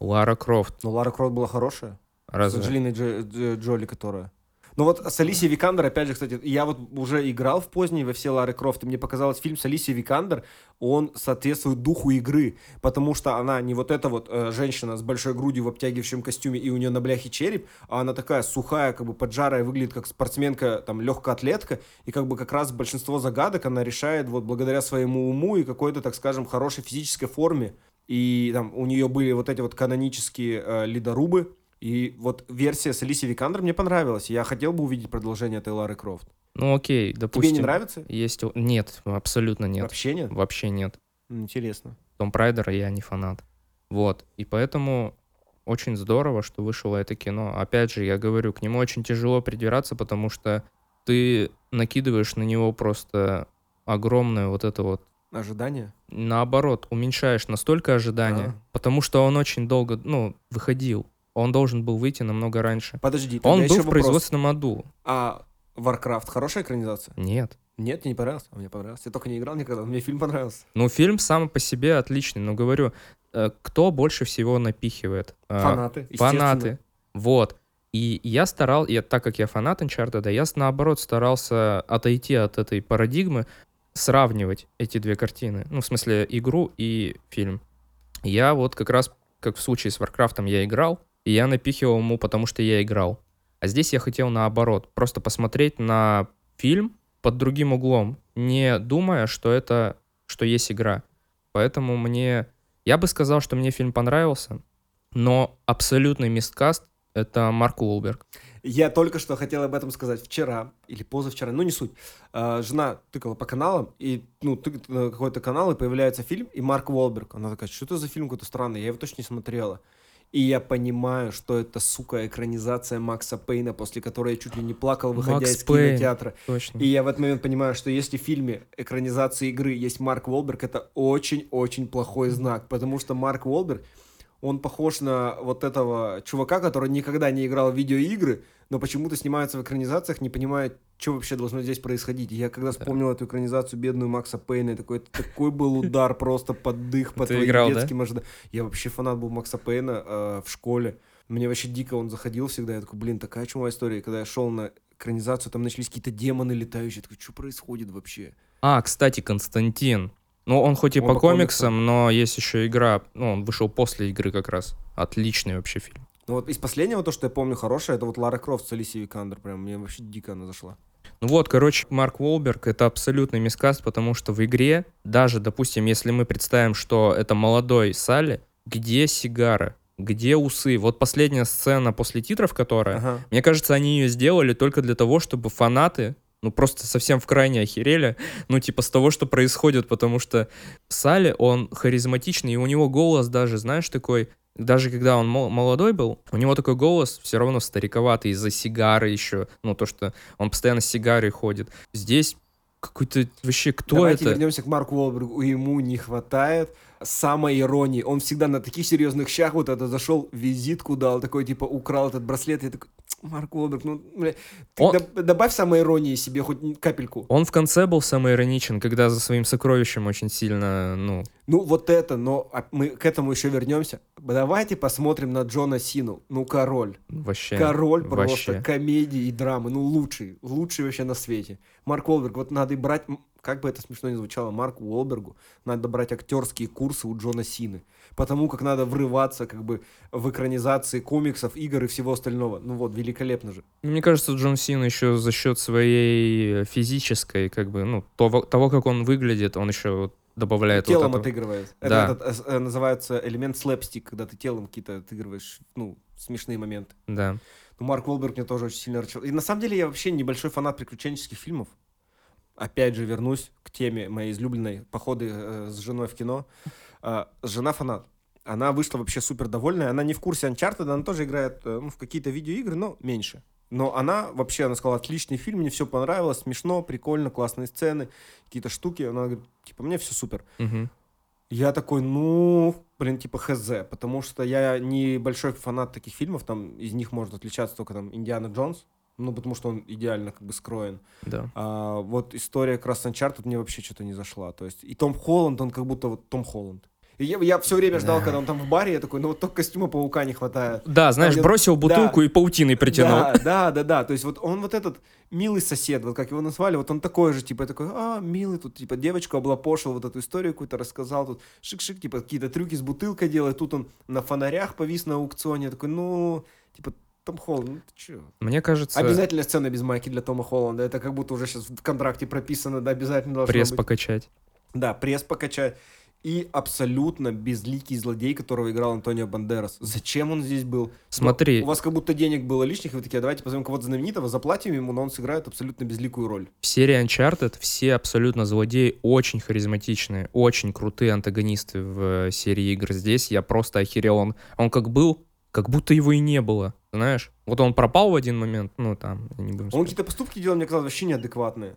Лара Крофт, Ну, Лара Крофт была хорошая. разве? С Анджелиной Дж- Дж- Джоли, которая. Ну вот с Алисией Викандер, опять же, кстати, я вот уже играл в поздние во все Лары Крофт, и мне показалось, фильм с Алисией Викандер, он соответствует духу игры, потому что она не вот эта вот э, женщина с большой грудью в обтягивающем костюме, и у нее на бляхе череп, а она такая сухая, как бы поджарая, выглядит как спортсменка, там, легкая атлетка, и как бы как раз большинство загадок она решает вот благодаря своему уму и какой-то, так скажем, хорошей физической форме. И там у нее были вот эти вот канонические э, ледорубы, и вот версия с Алисией Викандер мне понравилась. Я хотел бы увидеть продолжение этой Лары Крофт. Ну окей, допустим. Тебе не нравится? Есть... Нет, абсолютно нет. Вообще нет? Вообще нет. Интересно. Том Прайдера я не фанат. Вот. И поэтому очень здорово, что вышло это кино. Опять же, я говорю, к нему очень тяжело придираться, потому что ты накидываешь на него просто огромное вот это вот Ожидания? наоборот, уменьшаешь настолько ожидания, А. потому что он очень долго, ну, выходил. Он должен был выйти намного раньше. Подожди, Он был в вопрос. производственном аду. А Warcraft хорошая экранизация? Нет. Нет, тебе не понравился? А мне понравился. Я только не играл никогда, мне фильм понравился. Ну, фильм сам по себе отличный, но говорю, э, кто больше всего напихивает? Э, Фанаты. Фанаты. Вот. И я старал, я, так как я фанат Uncharted, я наоборот старался отойти от этой парадигмы, сравнивать эти две картины. Ну, в смысле, игру и фильм. Я вот как раз, как в случае с Варкрафтом, я играл, и я напихивал ему, потому что я играл. А здесь я хотел наоборот, просто посмотреть на фильм под другим углом, не думая, что это, что есть игра. Поэтому мне, я бы сказал, что мне фильм понравился, но абсолютный miscast — это Марк Уолберг. Я только что хотел об этом сказать вчера или позавчера, ну не суть. А, жена тыкала по каналам, и, ну, тыкает какой-то канал, и появляется фильм, и Марк Уолберг. Она такая, что это за фильм какой-то странный, я его точно не смотрела. И я понимаю, что это, сука, экранизация Макса Пейна, после которой я чуть ли не плакал, выходя Макс из Пейн. кинотеатра. Точно. И я в этот момент понимаю, что если в фильме экранизации игры есть Марк Уолберг, это очень-очень плохой знак, потому что Марк Уолберг, он похож на вот этого чувака, который никогда не играл в видеоигры, но почему-то снимается в экранизациях, не понимает, что вообще должно здесь происходить. я когда вспомнил эту экранизацию бедную Макса Пейна, я такой, это такой был удар просто под дых, по твоим играл, детским да? ожиданиям. Я вообще фанат был Макса Пейна э, в школе. Мне вообще дико он заходил всегда. Я такой, блин, такая чумовая история. И когда я шел на экранизацию, там начались какие-то демоны летающие. Я такой, что происходит вообще? А, кстати, Константин. Ну, он хоть и он по, по комиксам, комиксам, но есть еще игра. Ну, он вышел после игры как раз. Отличный вообще фильм. Ну вот из последнего, то, что я помню хорошее, это вот Лара Крофт с Алисией Викандер. Прям мне вообще дико она зашла. Ну вот, короче, Марк Уолберг — это абсолютный мискаст, потому что в игре, даже, допустим, если мы представим, что это молодой Салли, где сигары? Где усы? Вот последняя сцена после титров, которая, ага. мне кажется, они ее сделали только для того, чтобы фанаты ну, просто совсем в крайне охерели, ну, типа, с того, что происходит, потому что Салли, он харизматичный, и у него голос даже, знаешь, такой, даже когда он молодой был, у него такой голос все равно стариковатый из-за сигары еще. Ну, то, что он постоянно с сигарой ходит. Здесь какой-то вообще кто Давайте это? вернемся к Марку Уолбергу. Ему не хватает самой иронии. Он всегда на таких серьезных щах вот это зашел, визитку дал, такой типа украл этот браслет. Я такой, Марк Уолберг, ну, бля, ты он... добавь самой иронии себе хоть капельку. Он в конце был самый ироничен, когда за своим сокровищем очень сильно, ну... Ну, вот это, но а, мы к этому еще вернемся. Давайте посмотрим на Джона Сину. Ну, король. Вообще. Король просто вообще. комедии и драмы. Ну, лучший. Лучший вообще на свете. Марк Уолберг, вот надо и брать как бы это смешно ни звучало, Марку Уолбергу надо брать актерские курсы у Джона Сины. Потому как надо врываться как бы в экранизации комиксов, игр и всего остального. Ну вот, великолепно же. Ну, мне кажется, Джон Сина еще за счет своей физической, как бы, ну, того, того как он выглядит, он еще добавляет телом вот отыгрывает. Да. Это, это э, называется элемент слэпстик, когда ты телом какие-то отыгрываешь, ну, смешные моменты. Да. Ну, Марк Уолберг мне тоже очень сильно рычал. И на самом деле я вообще небольшой фанат приключенческих фильмов опять же вернусь к теме моей излюбленной походы э, с женой в кино. Э, жена фанат. Она вышла вообще супер довольная. Она не в курсе Uncharted, она тоже играет э, ну, в какие-то видеоигры, но меньше. Но она вообще, она сказала, отличный фильм, мне все понравилось, смешно, прикольно, классные сцены, какие-то штуки. Она говорит, типа, мне все супер. Угу. Я такой, ну, блин, типа хз, потому что я не большой фанат таких фильмов, там из них может отличаться только там Индиана Джонс, ну, потому что он идеально как бы скроен. Да. А, вот история как раз Uncharted мне вообще что-то не зашла. То есть, и Том Холланд, он как будто вот Том Холланд. И я, я все время ждал, да. когда он там в баре, я такой, ну вот только костюма паука не хватает. Да, знаешь, там, бросил бутылку да, и паутиной притянул. Да, да, да, да. То есть вот он вот этот милый сосед, вот как его назвали, вот он такой же, типа, такой, а, милый, тут, типа, девочку облапошил, вот эту историю какую-то рассказал, тут шик-шик, типа, какие-то трюки с бутылкой делает, тут он на фонарях повис на аукционе, такой, ну, типа, том Холланд, ну ты чё? Мне кажется... Обязательно сцена без майки для Тома Холланда. Это как будто уже сейчас в контракте прописано, да, обязательно должно Пресс быть. покачать. Да, пресс покачать. И абсолютно безликий злодей, которого играл Антонио Бандерас. Зачем он здесь был? Смотри. У вас как будто денег было лишних, и вы такие, «А давайте позовем кого-то знаменитого, заплатим ему, но он сыграет абсолютно безликую роль. В серии Uncharted все абсолютно злодеи очень харизматичные, очень крутые антагонисты в серии игр. Здесь я просто охерел. Он, он как был как будто его и не было, знаешь. Вот он пропал в один момент, ну там, не будем Он какие-то поступки делал, мне казалось, вообще неадекватные.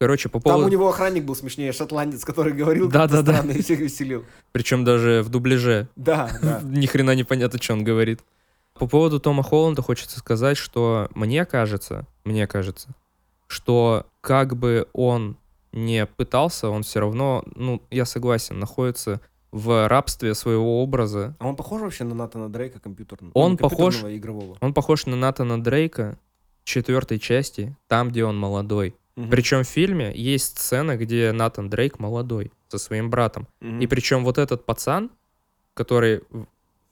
Короче, по поводу... Там у него охранник был смешнее, шотландец, который говорил, да, да, да. и всех веселил. Причем даже в дубляже. Да, да. Ни хрена непонятно, что он говорит. По поводу Тома Холланда хочется сказать, что мне кажется, мне кажется, что как бы он не пытался, он все равно, ну, я согласен, находится в рабстве своего образа. А он похож вообще на Натана Дрейка компьютерного? Он не похож- а игрового. Он похож на Натана Дрейка четвертой части, там, где он молодой. Мгм. Причем в фильме есть сцена, где Натан Дрейк молодой со своим братом. Мгм. И причем вот этот пацан, который в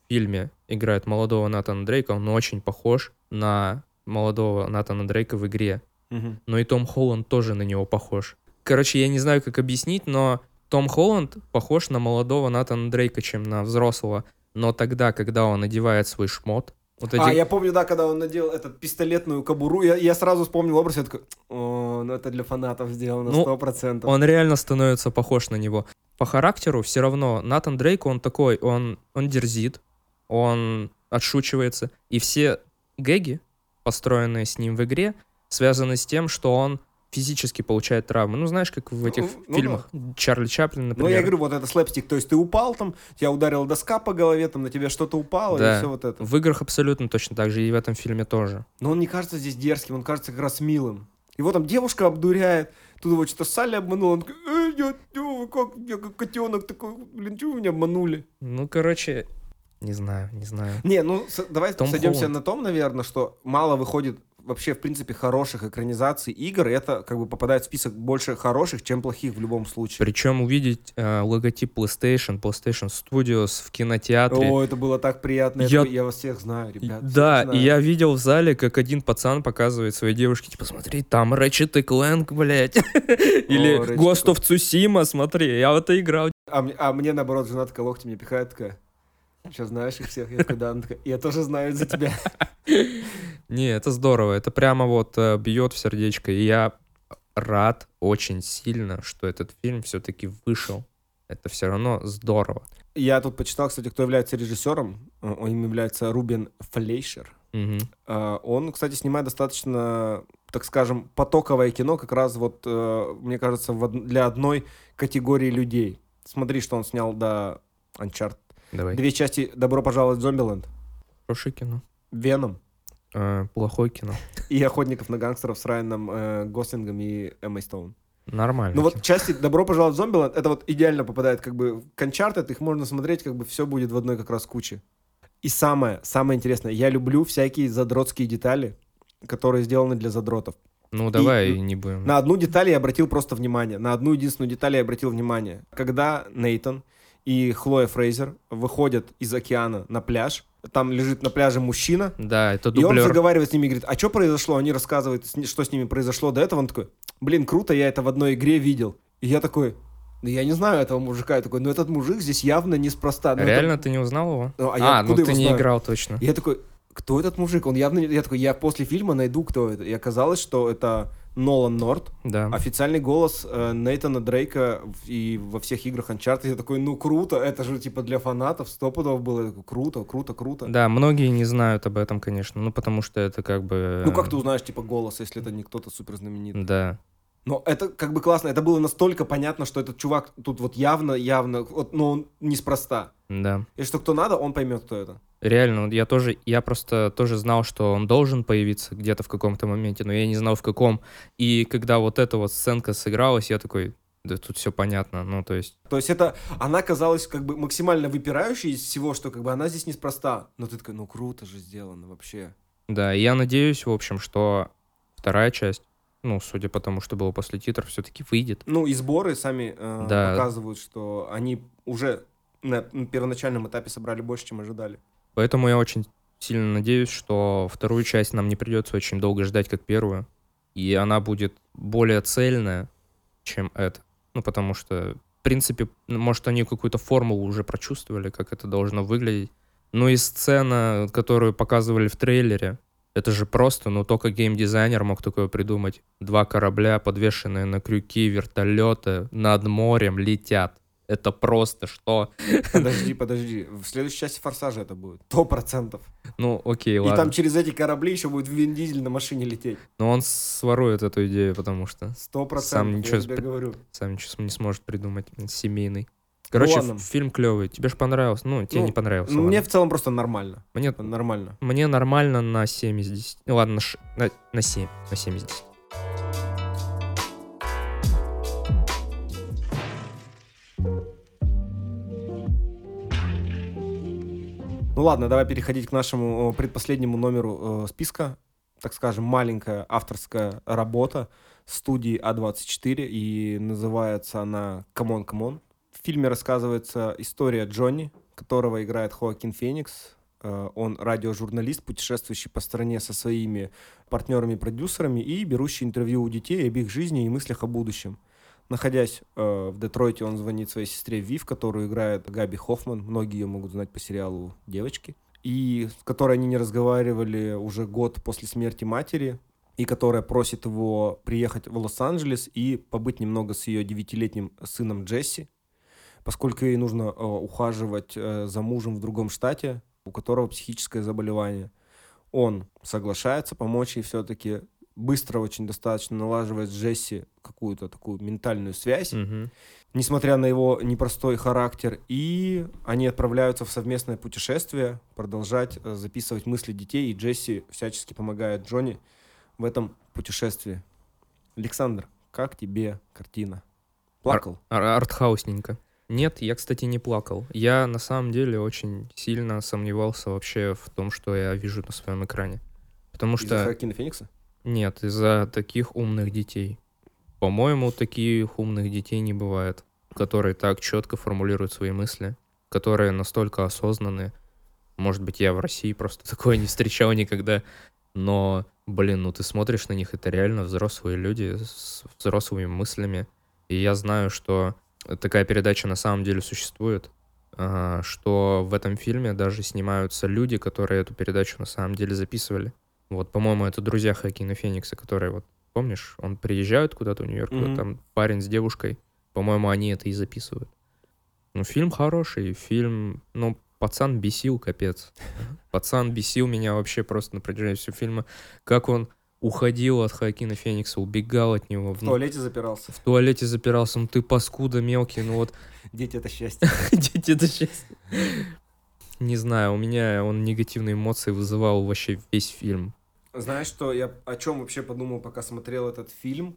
фильме играет молодого Натана Дрейка, он очень похож на молодого Натана Дрейка в игре. Мгм. Но и Том Холланд тоже на него похож. Короче, я не знаю, как объяснить, но Том Холланд похож на молодого Натана Дрейка, чем на взрослого. Но тогда, когда он надевает свой шмот, вот эти... А, я помню, да, когда он надел этот пистолетную кобуру, я, я сразу вспомнил образ, я такой, о, ну это для фанатов сделано, Ну, сто процентов. Он реально становится похож на него. По характеру все равно Натан Дрейк, он такой, он, он дерзит, он отшучивается. И все гэги, построенные с ним в игре, связаны с тем, что он физически получает травмы. Ну, знаешь, как в этих Ну, ну фильмах Чарли Чаплин, Ну, например. я говорю, вот это слэпстик, то есть ты упал там, тебя ударила доска по голове, там на тебя что-то упало, Да. и все вот это. В играх абсолютно точно так же, и в этом фильме тоже. Но он не кажется здесь дерзким, он кажется как раз милым. Его там девушка обдуряет, тут его что-то Салли обманула, он такой, «Э, я, я, как, я как котенок такой, блин, чего вы меня обманули? Ну, короче, не знаю, не знаю. Не, ну с- давай Том сойдемся Холланд. на том, наверное, что мало выходит вообще, в принципе, хороших экранизаций игр, и это как бы попадает в список больше хороших, чем плохих в любом случае. Причем увидеть э, логотип PlayStation, PlayStation Studios в кинотеатре. О, это было так приятно. Я, такой, я вас всех знаю, ребят. Да, знаю. и я видел в зале, как один пацан показывает своей девушке, типа, смотри, там Ratchet Clank, блядь. Или Ghost of Tsushima, смотри, я в это играл. А, мне, а мне, наоборот, жена такая локти мне пихает, такая, сейчас знаешь их всех? Я такой, да, она такая, я тоже знаю за тебя. Не, это здорово, это прямо вот э, бьет в сердечко. И я рад очень сильно, что этот фильм все-таки вышел. Это все равно здорово. Я тут почитал, кстати, кто является режиссером. Э, Он им является Рубен Флейшер. А, Он, кстати, снимает достаточно, так скажем, потоковое кино, как раз вот, мне кажется, для одной категории людей. Смотри, что он снял до Uncharted. Давай. Две части «Добро пожаловать в Зомбиленд», Хорошее кино. «Веном» Э, плохое кино. и «Охотников на гангстеров» с Райаном э, Гослингом и Эммой Стоун. Нормально. Ну вот части «Добро пожаловать в Зомбиленд» это вот идеально попадает как бы в Uncharted, их можно смотреть, как бы все будет в одной как раз куче. И самое, самое интересное, я люблю всякие задротские детали, которые сделаны для задротов. Ну давай и- не будем. На одну деталь я обратил просто внимание. На одну единственную деталь я обратил внимание. Когда Нейтон и Хлоя Фрейзер выходят из океана на пляж, там лежит на пляже мужчина, Да, это и он дублер. заговаривает с ними и говорит, а что произошло? Они рассказывают, что с ними произошло до этого. Он такой, блин, круто, я это в одной игре видел. И я такой, да я не знаю этого мужика. Я такой, ну этот мужик здесь явно неспроста. Ну, это- Реально ты не узнал его? Ну, а я а, ну ты не знаю? играл точно. И Я такой, кто этот мужик? Он явно... Я такой, я после фильма найду, кто это. И оказалось, что это Нолан Норт, Да. официальный голос э, Нейтана Дрейка и во всех играх Uncharted. Я такой, ну круто, это же типа для фанатов стопудов было. Я такой, круто, круто, круто. Да, многие не знают об этом, конечно, ну потому что это как бы... Ну как ты узнаешь, типа, голос, если это не кто-то супер знаменитый? Да. Но это как бы классно, это было настолько понятно, что этот чувак тут вот явно, явно, вот, но он неспроста. Да. И что кто надо, он поймет, кто это. Реально, вот я тоже, я просто тоже знал, что он должен появиться где-то в каком-то моменте, но я не знал в каком. И когда вот эта вот сценка сыгралась, я такой, да тут все понятно, ну то есть, То есть это, она казалась как бы максимально выпирающей из всего, что как бы она здесь неспроста. Но ты такой, ну круто же сделано вообще. да, и я надеюсь, в общем, что вторая часть, ну, судя по тому, что было после титров, все-таки выйдет. Ну и сборы сами э, Да. показывают, что они уже на первоначальном этапе собрали больше, чем ожидали. Поэтому я очень сильно надеюсь, что вторую часть нам не придется очень долго ждать, как первую. И она будет более цельная, чем это. Ну, потому что, в принципе, ну, может, они какую-то формулу уже прочувствовали, как это должно выглядеть. Ну и сцена, которую показывали в трейлере, это же просто, ну, только геймдизайнер мог такое придумать. Два корабля, подвешенные на крюки, вертолеты над морем летят. Это просто что? Подожди, подожди. В следующей части Форсажа это будет. Сто процентов. Ну, окей, И ладно. там через эти корабли еще будет Вин Дизель на машине лететь. Но он сворует эту идею, потому что Сто Сам процентов, ничего я тебе говорю. сам ничего не сможет придумать. Семейный. Короче, ф- фильм клевый. Тебе же понравился. Ну, тебе Ну, не понравился. Ну, Мне в целом просто нормально. Мне, Нормально. мне нормально на 7 из 10. Ну, Ладно, на, ш- на, на 7. На 7 из 10. Ну ладно, давай переходить к нашему предпоследнему номеру э, списка. Так скажем, маленькая авторская работа студии А24, и называется она «C'mon, c'mon». В фильме рассказывается история Джонни, которого играет Хоакин Феникс. Э, он радиожурналист, путешествующий по стране со своими партнерами-продюсерами и берущий интервью у детей об их жизни и мыслях о будущем. Находясь э, в Детройте, он звонит своей сестре Вив, которую играет Габи Хоффман. Многие ее могут знать по сериалу «Девочки». И с которой они не разговаривали уже год после смерти матери, и которая просит его приехать в Лос-Анджелес и побыть немного с ее девятилетним сыном Джесси, поскольку ей нужно э, ухаживать э, за мужем в другом штате, у которого психическое заболевание. Он соглашается помочь ей все-таки, быстро очень достаточно налаживает с Джесси какую-то такую ментальную связь, Мгм. несмотря на его непростой характер, и они отправляются в совместное путешествие, продолжать э, записывать мысли детей, и Джесси всячески помогает Джонни в этом путешествии. Александр, как тебе картина? Плакал? Ар- артхаусненько. Нет, я, кстати, не плакал. Я на самом деле очень сильно сомневался вообще в том, что я вижу на своем экране. Потому Из-за что... Хоакина Феникса? Нет, из-за таких умных детей. По-моему, таких умных детей не бывает, которые так четко формулируют свои мысли, которые настолько осознанные. Может быть, я в России просто такое не встречал никогда. Но, блин, ну ты смотришь на них, это реально взрослые люди с взрослыми мыслями. И я знаю, что такая передача на самом деле существует, а, что в этом фильме даже снимаются люди, которые эту передачу на самом деле записывали. Вот, по-моему, это друзья Хакина Феникса, которые, вот, помнишь, он приезжает куда-то в Нью-Йорк, вот там парень с девушкой, по-моему, они это и записывают. Ну, фильм хороший, фильм, ну, пацан бесил, капец. Пацан бесил меня вообще просто на протяжении всего фильма. Как он уходил от Хакина Феникса, убегал от него. В туалете запирался. в туалете запирался, ну ты паскуда мелкий, ну вот Дети — это счастье. дети это счастье. Не знаю, у меня он негативные эмоции вызывал вообще весь фильм. Знаешь, что я о чем вообще подумал, пока смотрел этот фильм?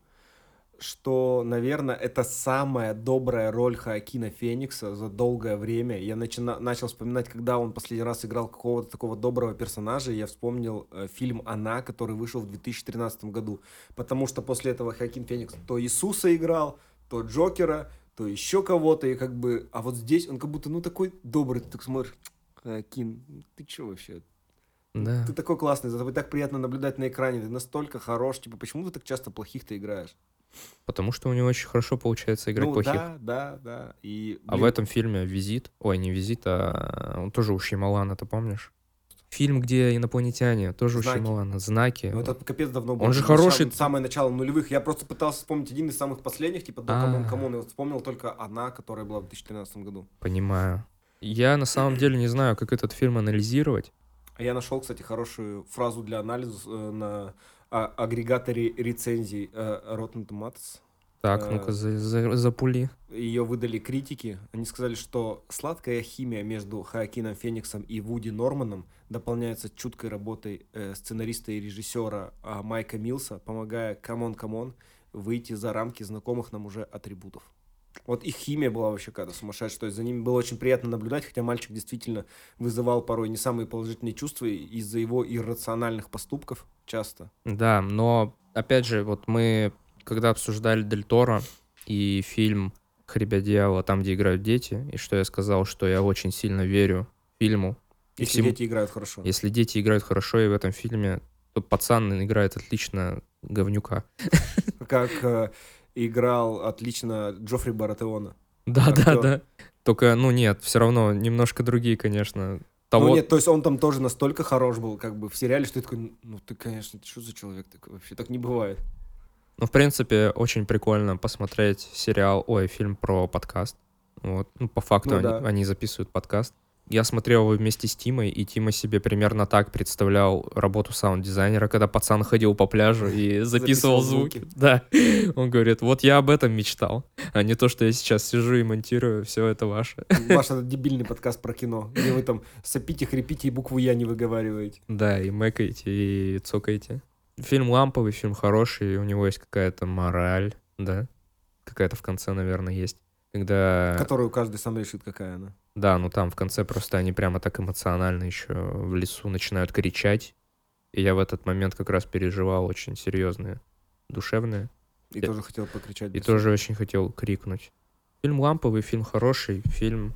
Что, наверное, это самая добрая роль Хоакина Феникса за долгое время. Я начина- начал вспоминать, когда он последний раз играл какого-то такого доброго персонажа. Я вспомнил э, фильм «Она», который вышел в 2013 году. Потому что после этого Хоакин Феникс то Иисуса играл, то Джокера, то еще кого-то. И как бы... А вот здесь он как будто, ну, такой добрый. Ты так смотришь, Хоакин, ты че вообще? Да. Ты такой классный, за тобой так приятно наблюдать на экране, ты настолько хорош, типа, почему ты так часто плохих-то играешь? Потому что у него очень хорошо получается играть ну, плохих. да, да, да, и... А в блин, этом фильме «Визит», ой, не «Визит», а он тоже у Шьямалана, ты помнишь? Фильм, где инопланетяне, тоже у Знаки. Шьямалана, «Знаки». Ну, это капец давно было. Он же хороший. Самое начало нулевых. Я просто пытался вспомнить один из самых последних, типа, до А. C'mon C'mon, и вот вспомнил только одна, которая была в 2013 году. Понимаю. Я на самом деле не знаю, как этот фильм анализировать. А я нашел, кстати, хорошую фразу для анализа э, на а, агрегаторе рецензий э, Rotten Tomatoes. Так, Э. ну-ка, за- за- запули. ее выдали критики. Они сказали, что сладкая химия между Хоакином Фениксом и Вуди Норманом дополняется чуткой работой э, сценариста и режиссера а, Майка Милса, помогая «C'mon, c'mon» выйти за рамки знакомых нам уже атрибутов. Вот их химия была вообще какая-то сумасшедшая. То есть за ними было очень приятно наблюдать, хотя мальчик действительно вызывал порой не самые положительные чувства из-за его иррациональных поступков часто. Да, но, опять же, вот мы, когда обсуждали Дель Торо и фильм «Хребет дьявола», там, где играют дети, и что я сказал, что я очень сильно верю фильму. Если всему- дети играют хорошо. Если дети играют хорошо, и в этом фильме, то пацан играет отлично говнюка. Как э, играл отлично Джоффри Баратеона. Да, да, Актер. да. Только, ну нет, все равно немножко другие, конечно. Того... Ну нет, то есть он там тоже настолько хорош был, как бы в сериале, что ты такой, ну ты, конечно, ты что за человек такой вообще? Так не бывает. Ну, в принципе, очень прикольно посмотреть сериал, ой, фильм про подкаст. Вот, ну, по факту Ну они, да. они записывают подкаст. Я смотрел его вместе с Тимой, и Тима себе примерно так представлял работу саунд-дизайнера, когда пацан ходил по пляжу и Записывал записывал звуки. звуки. Да. Он говорит, вот я об этом мечтал, а не то, что я сейчас сижу и монтирую, все это ваше. Ваш этот дебильный подкаст про кино, где вы там сопите, хрипите и букву «Я» не выговариваете. Да, и мэкаете, и цокаете. Фильм ламповый, фильм хороший, у него есть какая-то мораль, да? Какая-то в конце, наверное, есть. Когда... Которую каждый сам решит, какая она. Да, ну там в конце просто они прямо так эмоционально еще в лесу начинают кричать. И я в этот момент как раз переживал очень серьезные, душевные. И Я- тоже хотел покричать. И без тоже очень хотел крикнуть. Фильм ламповый, фильм хороший, фильм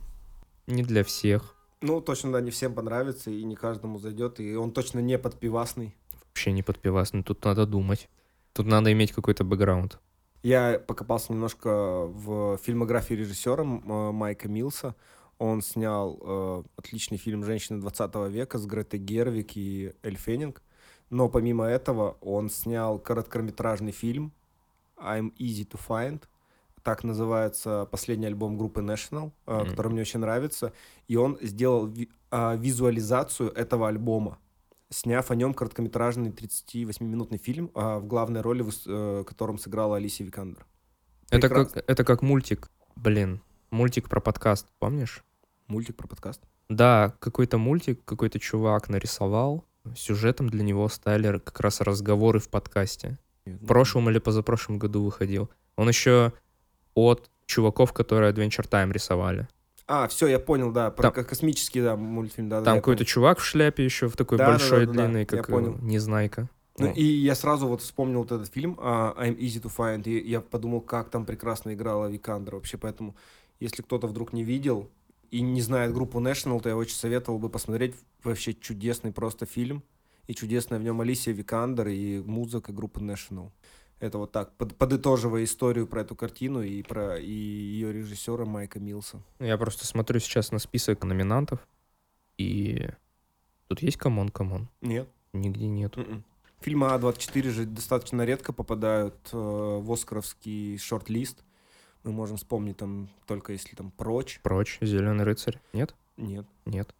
не для всех. Ну, точно, да, не всем понравится, и не каждому зайдет, и он точно не подпивасный. Вообще не подпивасный. Тут надо думать. Тут надо иметь какой-то бэкграунд. Я покопался немножко в фильмографии режиссера э, Майка Милса. Он снял э, отличный фильм «Женщины 20 века» с Гретой Гервик и Эль Феннинг. Но помимо этого он снял короткометражный фильм «I'm Easy to Find». Так называется последний альбом группы National, э, Мгм. который мне очень нравится. И он сделал ви- а, визуализацию этого альбома, сняв о нем короткометражный 38-минутный фильм, а, в главной роли, выс- э, котором сыграла Алисия Викандер. Это как, это как мультик. Блин, мультик про подкаст, помнишь? Мультик про подкаст. Да, какой-то мультик, какой-то чувак нарисовал. Сюжетом для него стали как раз разговоры в подкасте. В прошлом или позапрошлом году выходил. Он еще от чуваков, которые Adventure Time рисовали. А, все, я понял, да, про Там- ко- космический, да, мультфильм, да. да, Там я какой-то чувак в шляпе еще, в такой Да, да, большой, да, да, да, длинный, я как понял. Незнайка. Ну, Ну, и я сразу вот вспомнил вот этот фильм а, I'm Easy to Find, и я подумал, как там прекрасно играла Викандер вообще, поэтому, если кто-то вдруг не видел и не знает группу National, то я очень советовал бы посмотреть вообще чудесный просто фильм, и чудесная в нем Алисия Викандер и музыка группы National. Это вот так, под- подытоживая историю про эту картину и про и ее режиссера Майка Милса. Я просто смотрю сейчас на список номинантов, и тут есть c'mon, c'mon. Нет? Нигде нет. Мгм. Фильмы А24 же достаточно редко попадают э, в оскаровский шорт-лист. Мы можем вспомнить там только если там прочь. Прочь, Зеленый рыцарь. Нет? Нет. Нет.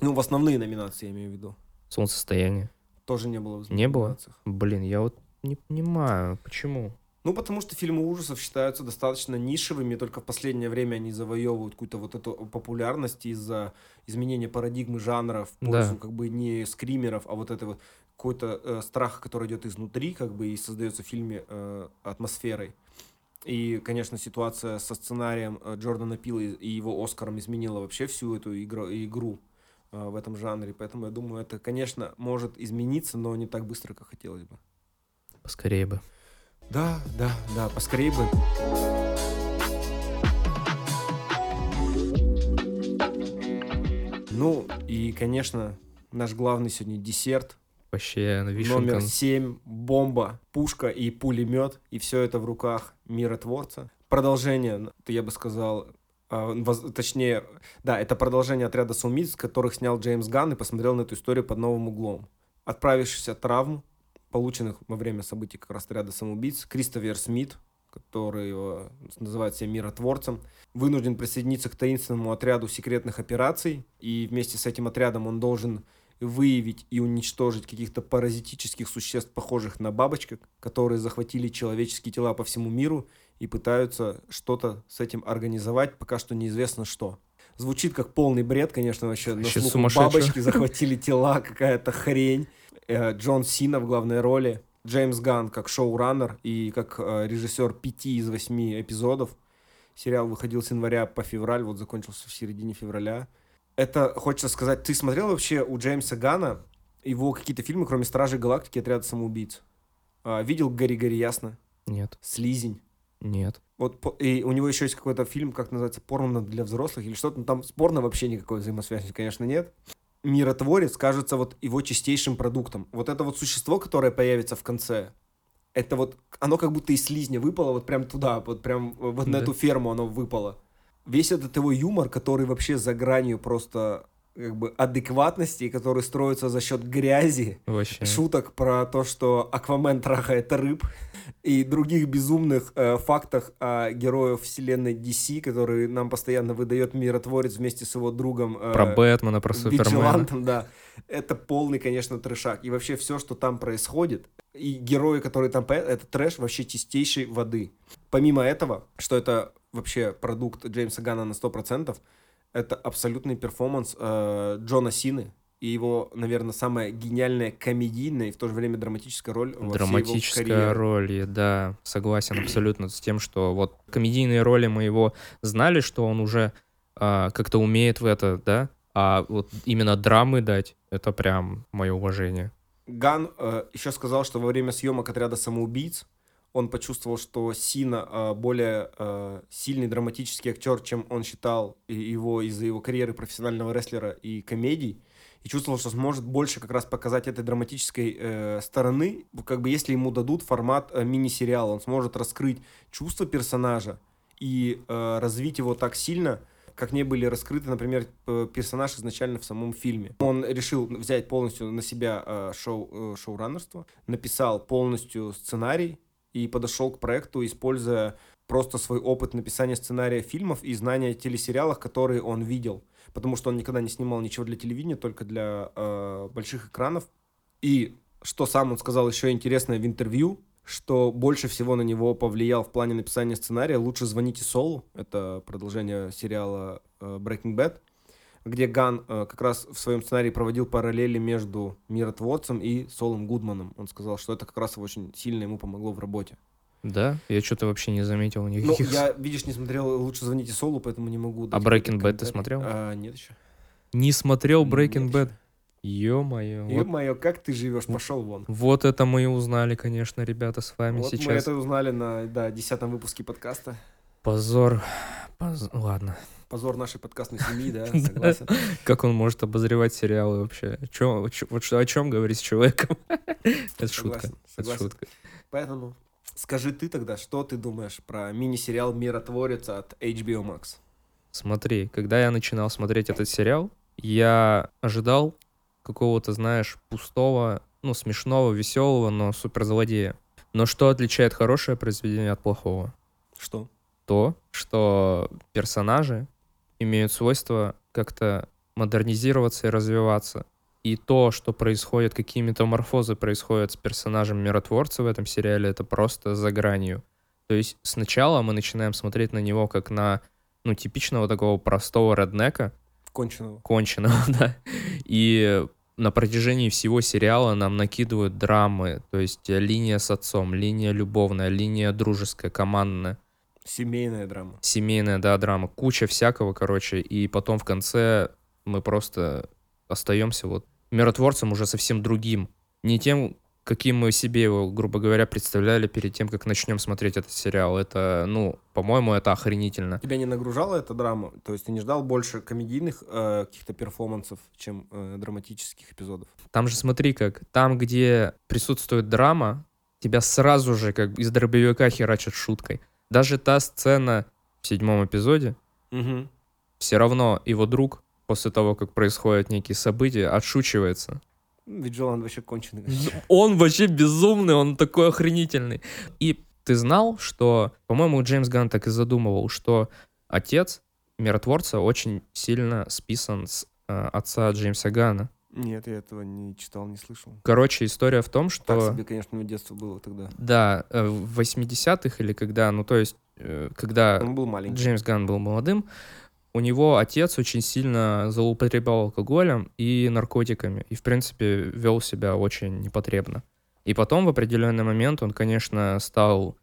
Ну, в основные номинации я имею в виду. Солнцестояние. Тоже не было в Не было? Блин, я вот не понимаю, почему. Ну, потому что фильмы ужасов считаются достаточно нишевыми, только в последнее время они завоевывают какую-то вот эту популярность из-за изменения парадигмы жанра в Да. пользу как бы не скримеров, а вот этого какой-то э, страха, который идет изнутри, как бы и создается в фильме э, атмосферой. И, конечно, ситуация со сценарием э, Джордана Пила и и его Оскаром изменила вообще всю эту игру, игру э, в этом жанре. Поэтому я думаю, это, конечно, может измениться, но не так быстро, как хотелось бы. Поскорее бы. Да, да, да, поскорее бы. Ну, и, конечно, наш главный сегодня десерт. Вообще, вишенка. Номер 7, бомба, пушка и пулемет. И все это в руках миротворца. Продолжение, я бы сказал, а, точнее, да, это продолжение отряда самоубийц, которых снял Джеймс Ганн и посмотрел на эту историю под новым углом. Отправившись от травм, полученных во время событий как раз отряда самоубийц, Кристофер Смит, который называет себя миротворцем, вынужден присоединиться к таинственному отряду секретных операций, и вместе с этим отрядом он должен выявить и уничтожить каких-то паразитических существ, похожих на бабочек, которые захватили человеческие тела по всему миру и пытаются что-то с этим организовать, пока что неизвестно что. Звучит как полный бред, конечно, вообще. На слух бабочки захватили тела, какая-то хрень. Э, Джон Сина в главной роли. Джеймс Ганн как шоураннер и как э, режиссер пяти из восьми эпизодов. Сериал выходил с января по февраль, вот закончился в середине февраля. Это, хочется сказать, ты смотрел вообще у Джеймса Гана его какие-то фильмы, кроме «Стражей Галактики» и «Отряда самоубийц»? А, видел «Гори-гори ясно»? Нет, «Слизень». нет. Вот и у него еще есть какой-то фильм, как называется, порно для взрослых или что-то. Ну, там с порно вообще никакой взаимосвязи, конечно, нет. Миротворец кажется вот его чистейшим продуктом. Вот это вот существо, которое появится в конце, это вот, оно как будто из слизня выпало вот прям туда, вот прям вот на Да. эту ферму оно выпало. Весь этот его юмор, который вообще за гранью просто как бы адекватности, который строится за счет грязи, Вообще. шуток про то, что Аквамен трахает рыб, и других безумных э, фактах о героях вселенной DC, которые нам постоянно выдает миротворец вместе с его другом э, Про Бэтмена, про Супермена. Да. Это полный, конечно, трешак. И вообще все, что там происходит, и герои, которые там появляются, это трэш вообще чистейшей воды. Помимо этого, что это вообще продукт Джеймса Гана на 100%, это абсолютный перформанс э, Джона Сины, и его, наверное, самая гениальная комедийная и в то же время драматическая роль во Драматическая роль, да, согласен абсолютно с тем, что вот комедийные роли мы его знали, что он уже а, как-то умеет в это, да, а вот именно драмы дать, это прям мое уважение. Ган э, еще сказал, что во время съемок отряда самоубийц он почувствовал, что Сина э, более э, сильный драматический актер, чем он считал его из-за его карьеры профессионального рестлера и комедий. И чувствовал, что сможет больше как раз показать этой драматической э, стороны, как бы если ему дадут формат э, мини-сериала, он сможет раскрыть чувства персонажа и э, развить его так сильно, как не были раскрыты, например, персонаж изначально в самом фильме. Он решил взять полностью на себя э, шоу, э, шоураннерство, написал полностью сценарий и подошел к проекту, используя просто свой опыт написания сценария фильмов и знания телесериалах, которые он видел. Потому что он никогда не снимал ничего для телевидения, только для э, больших экранов. И что сам он сказал еще интересное в интервью, что больше всего на него повлиял в плане написания сценария «Лучше звоните Солу». Это продолжение сериала э, Breaking Bad, где Ган э, как раз в своем сценарии проводил параллели между миротворцем и Солом Гудманом. Он сказал, что это как раз очень сильно ему помогло в работе. Да? Я что-то вообще не заметил Ну, никаких... я, видишь, не смотрел «Лучше звоните Солу», поэтому не могу... А Breaking Bad ты смотрел? А, нет еще. Не смотрел Breaking Bad? ещё. Ё-моё. Вот, Ё-моё, как ты живешь? Пошел вон. вот это мы и узнали, конечно, ребята, с вами Вот мы сейчас. это узнали на да, десятом выпуске подкаста. Позор. Поз- Ладно. Позор нашей подкастной семьи, да, согласен. Как он может обозревать сериалы вообще? О чем говорить с человеком? Это шутка. Это шутка. Поэтому скажи ты тогда, что ты думаешь про мини-сериал «Миротворец» от HBO Max? Смотри, когда я начинал смотреть этот сериал, я ожидал какого-то, знаешь, пустого, ну, смешного, веселого, но суперзлодея. Но что отличает хорошее произведение от плохого? Что? То, что персонажи имеют свойство как-то модернизироваться и развиваться. И то, что происходит, какие метаморфозы происходят с персонажем миротворца в этом сериале, это просто за гранью. То есть сначала мы начинаем смотреть на него как на, ну, типичного такого простого реднека, Конченого. конченого, да. И на протяжении всего сериала нам накидывают драмы, то есть линия с отцом, линия любовная, линия дружеская, командная, Семейная драма. семейная, да, драма, куча всякого, короче, и потом в конце мы просто остаемся вот миротворцем уже совсем другим, не тем, каким мы себе его, грубо говоря, представляли перед тем, как начнем смотреть этот сериал. Это, ну, по-моему, это охренительно. Тебя не нагружала эта драма? То есть ты не ждал больше комедийных э, каких-то перформансов, чем э, драматических эпизодов? Там же смотри как, там, где присутствует драма, тебя сразу же как из дробовика херачат шуткой. Даже та сцена в седьмом эпизоде, Угу. все равно его друг после того, как происходят некие события, отшучивается. Ведь Джолан вообще конченый. Он вообще безумный, он такой охренительный. И ты знал, что, по-моему, Джеймс Ганн так и задумывал, что отец миротворца очень сильно списан с э, отца Джеймса Ганна. Нет, я этого не читал, не слышал. Короче, история в том, что... Так себе, конечно, детство было тогда. Да, э, в 80-х или когда, ну то есть, э, когда Он был маленький. Джеймс Ганн был молодым, у него отец очень сильно злоупотреблял алкоголем и наркотиками, и, в принципе, вел себя очень непотребно. И потом, в определенный момент, он, конечно, стал...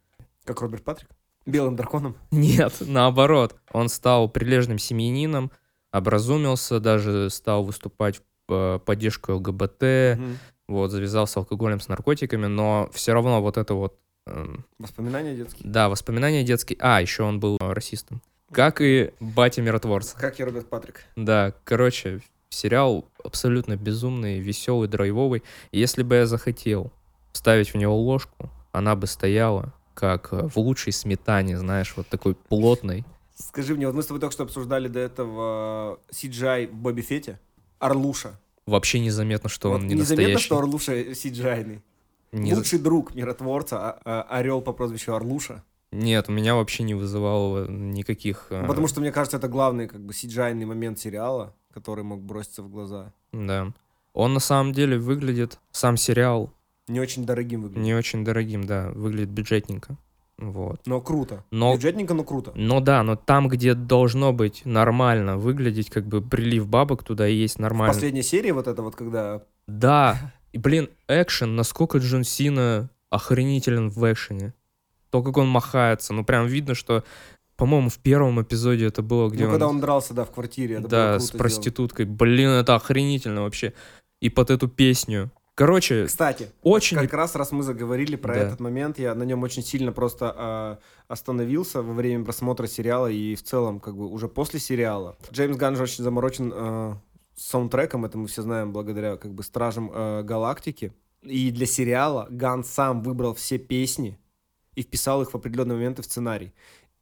Как Роберт Патрик? Белым драконом? Нет, наоборот. Он стал прилежным семьянином, образумился, даже стал выступать в э, поддержку ЛГБТ, Мгм. вот, завязался алкоголем с наркотиками, но все равно вот это вот эм, Воспоминания детские. Да, воспоминания детские. А, еще он был э, расистом. Как и батя миротворца. Как и Роберт Патрик. Да, короче, сериал абсолютно безумный, веселый, драйвовый. Если бы я захотел вставить в него ложку, она бы стояла как э, в лучшей сметане, знаешь, вот такой плотной. Скажи мне, вот мы с тобой только что обсуждали до этого CGI в Бобби Фете. Орлуша. Вообще незаметно, что Вот он не незаметно, настоящий. что Орлуша CGI-ный. Не- Лучший друг миротворца, а- а- орел по прозвищу Орлуша. Нет, у меня вообще не вызывало никаких... э, Ну, Потому что, мне кажется, это главный как бы CGI-ный момент сериала, который мог броситься в глаза. Да. Он на самом деле выглядит, сам сериал, Не очень дорогим выглядит. не очень дорогим, да, выглядит бюджетненько. Вот. Но круто. Но- Бюджетненько, но круто. Ну да, но там, где должно быть нормально выглядеть, как бы прилив бабок туда и есть нормально. Последняя серия вот это вот, когда... Да. И, блин, экшен, насколько Джон Сина охренителен в экшене. То, как он махается, ну прям видно, что, по-моему, в первом эпизоде это было, где ну, когда он дрался, да, в квартире. Это было да, с сделано. проституткой. Блин, это охренительно вообще. И под эту песню. Короче, Кстати, очень... как раз раз мы заговорили про Да. этот момент, я на нем очень сильно просто а, остановился во время просмотра сериала и в целом как бы уже после сериала. Джеймс Ганн же очень заморочен с саундтреком, это мы все знаем благодаря как бы Стражам а, Галактики. И для сериала Ган сам выбрал все песни и вписал их в определенные моменты в сценарий.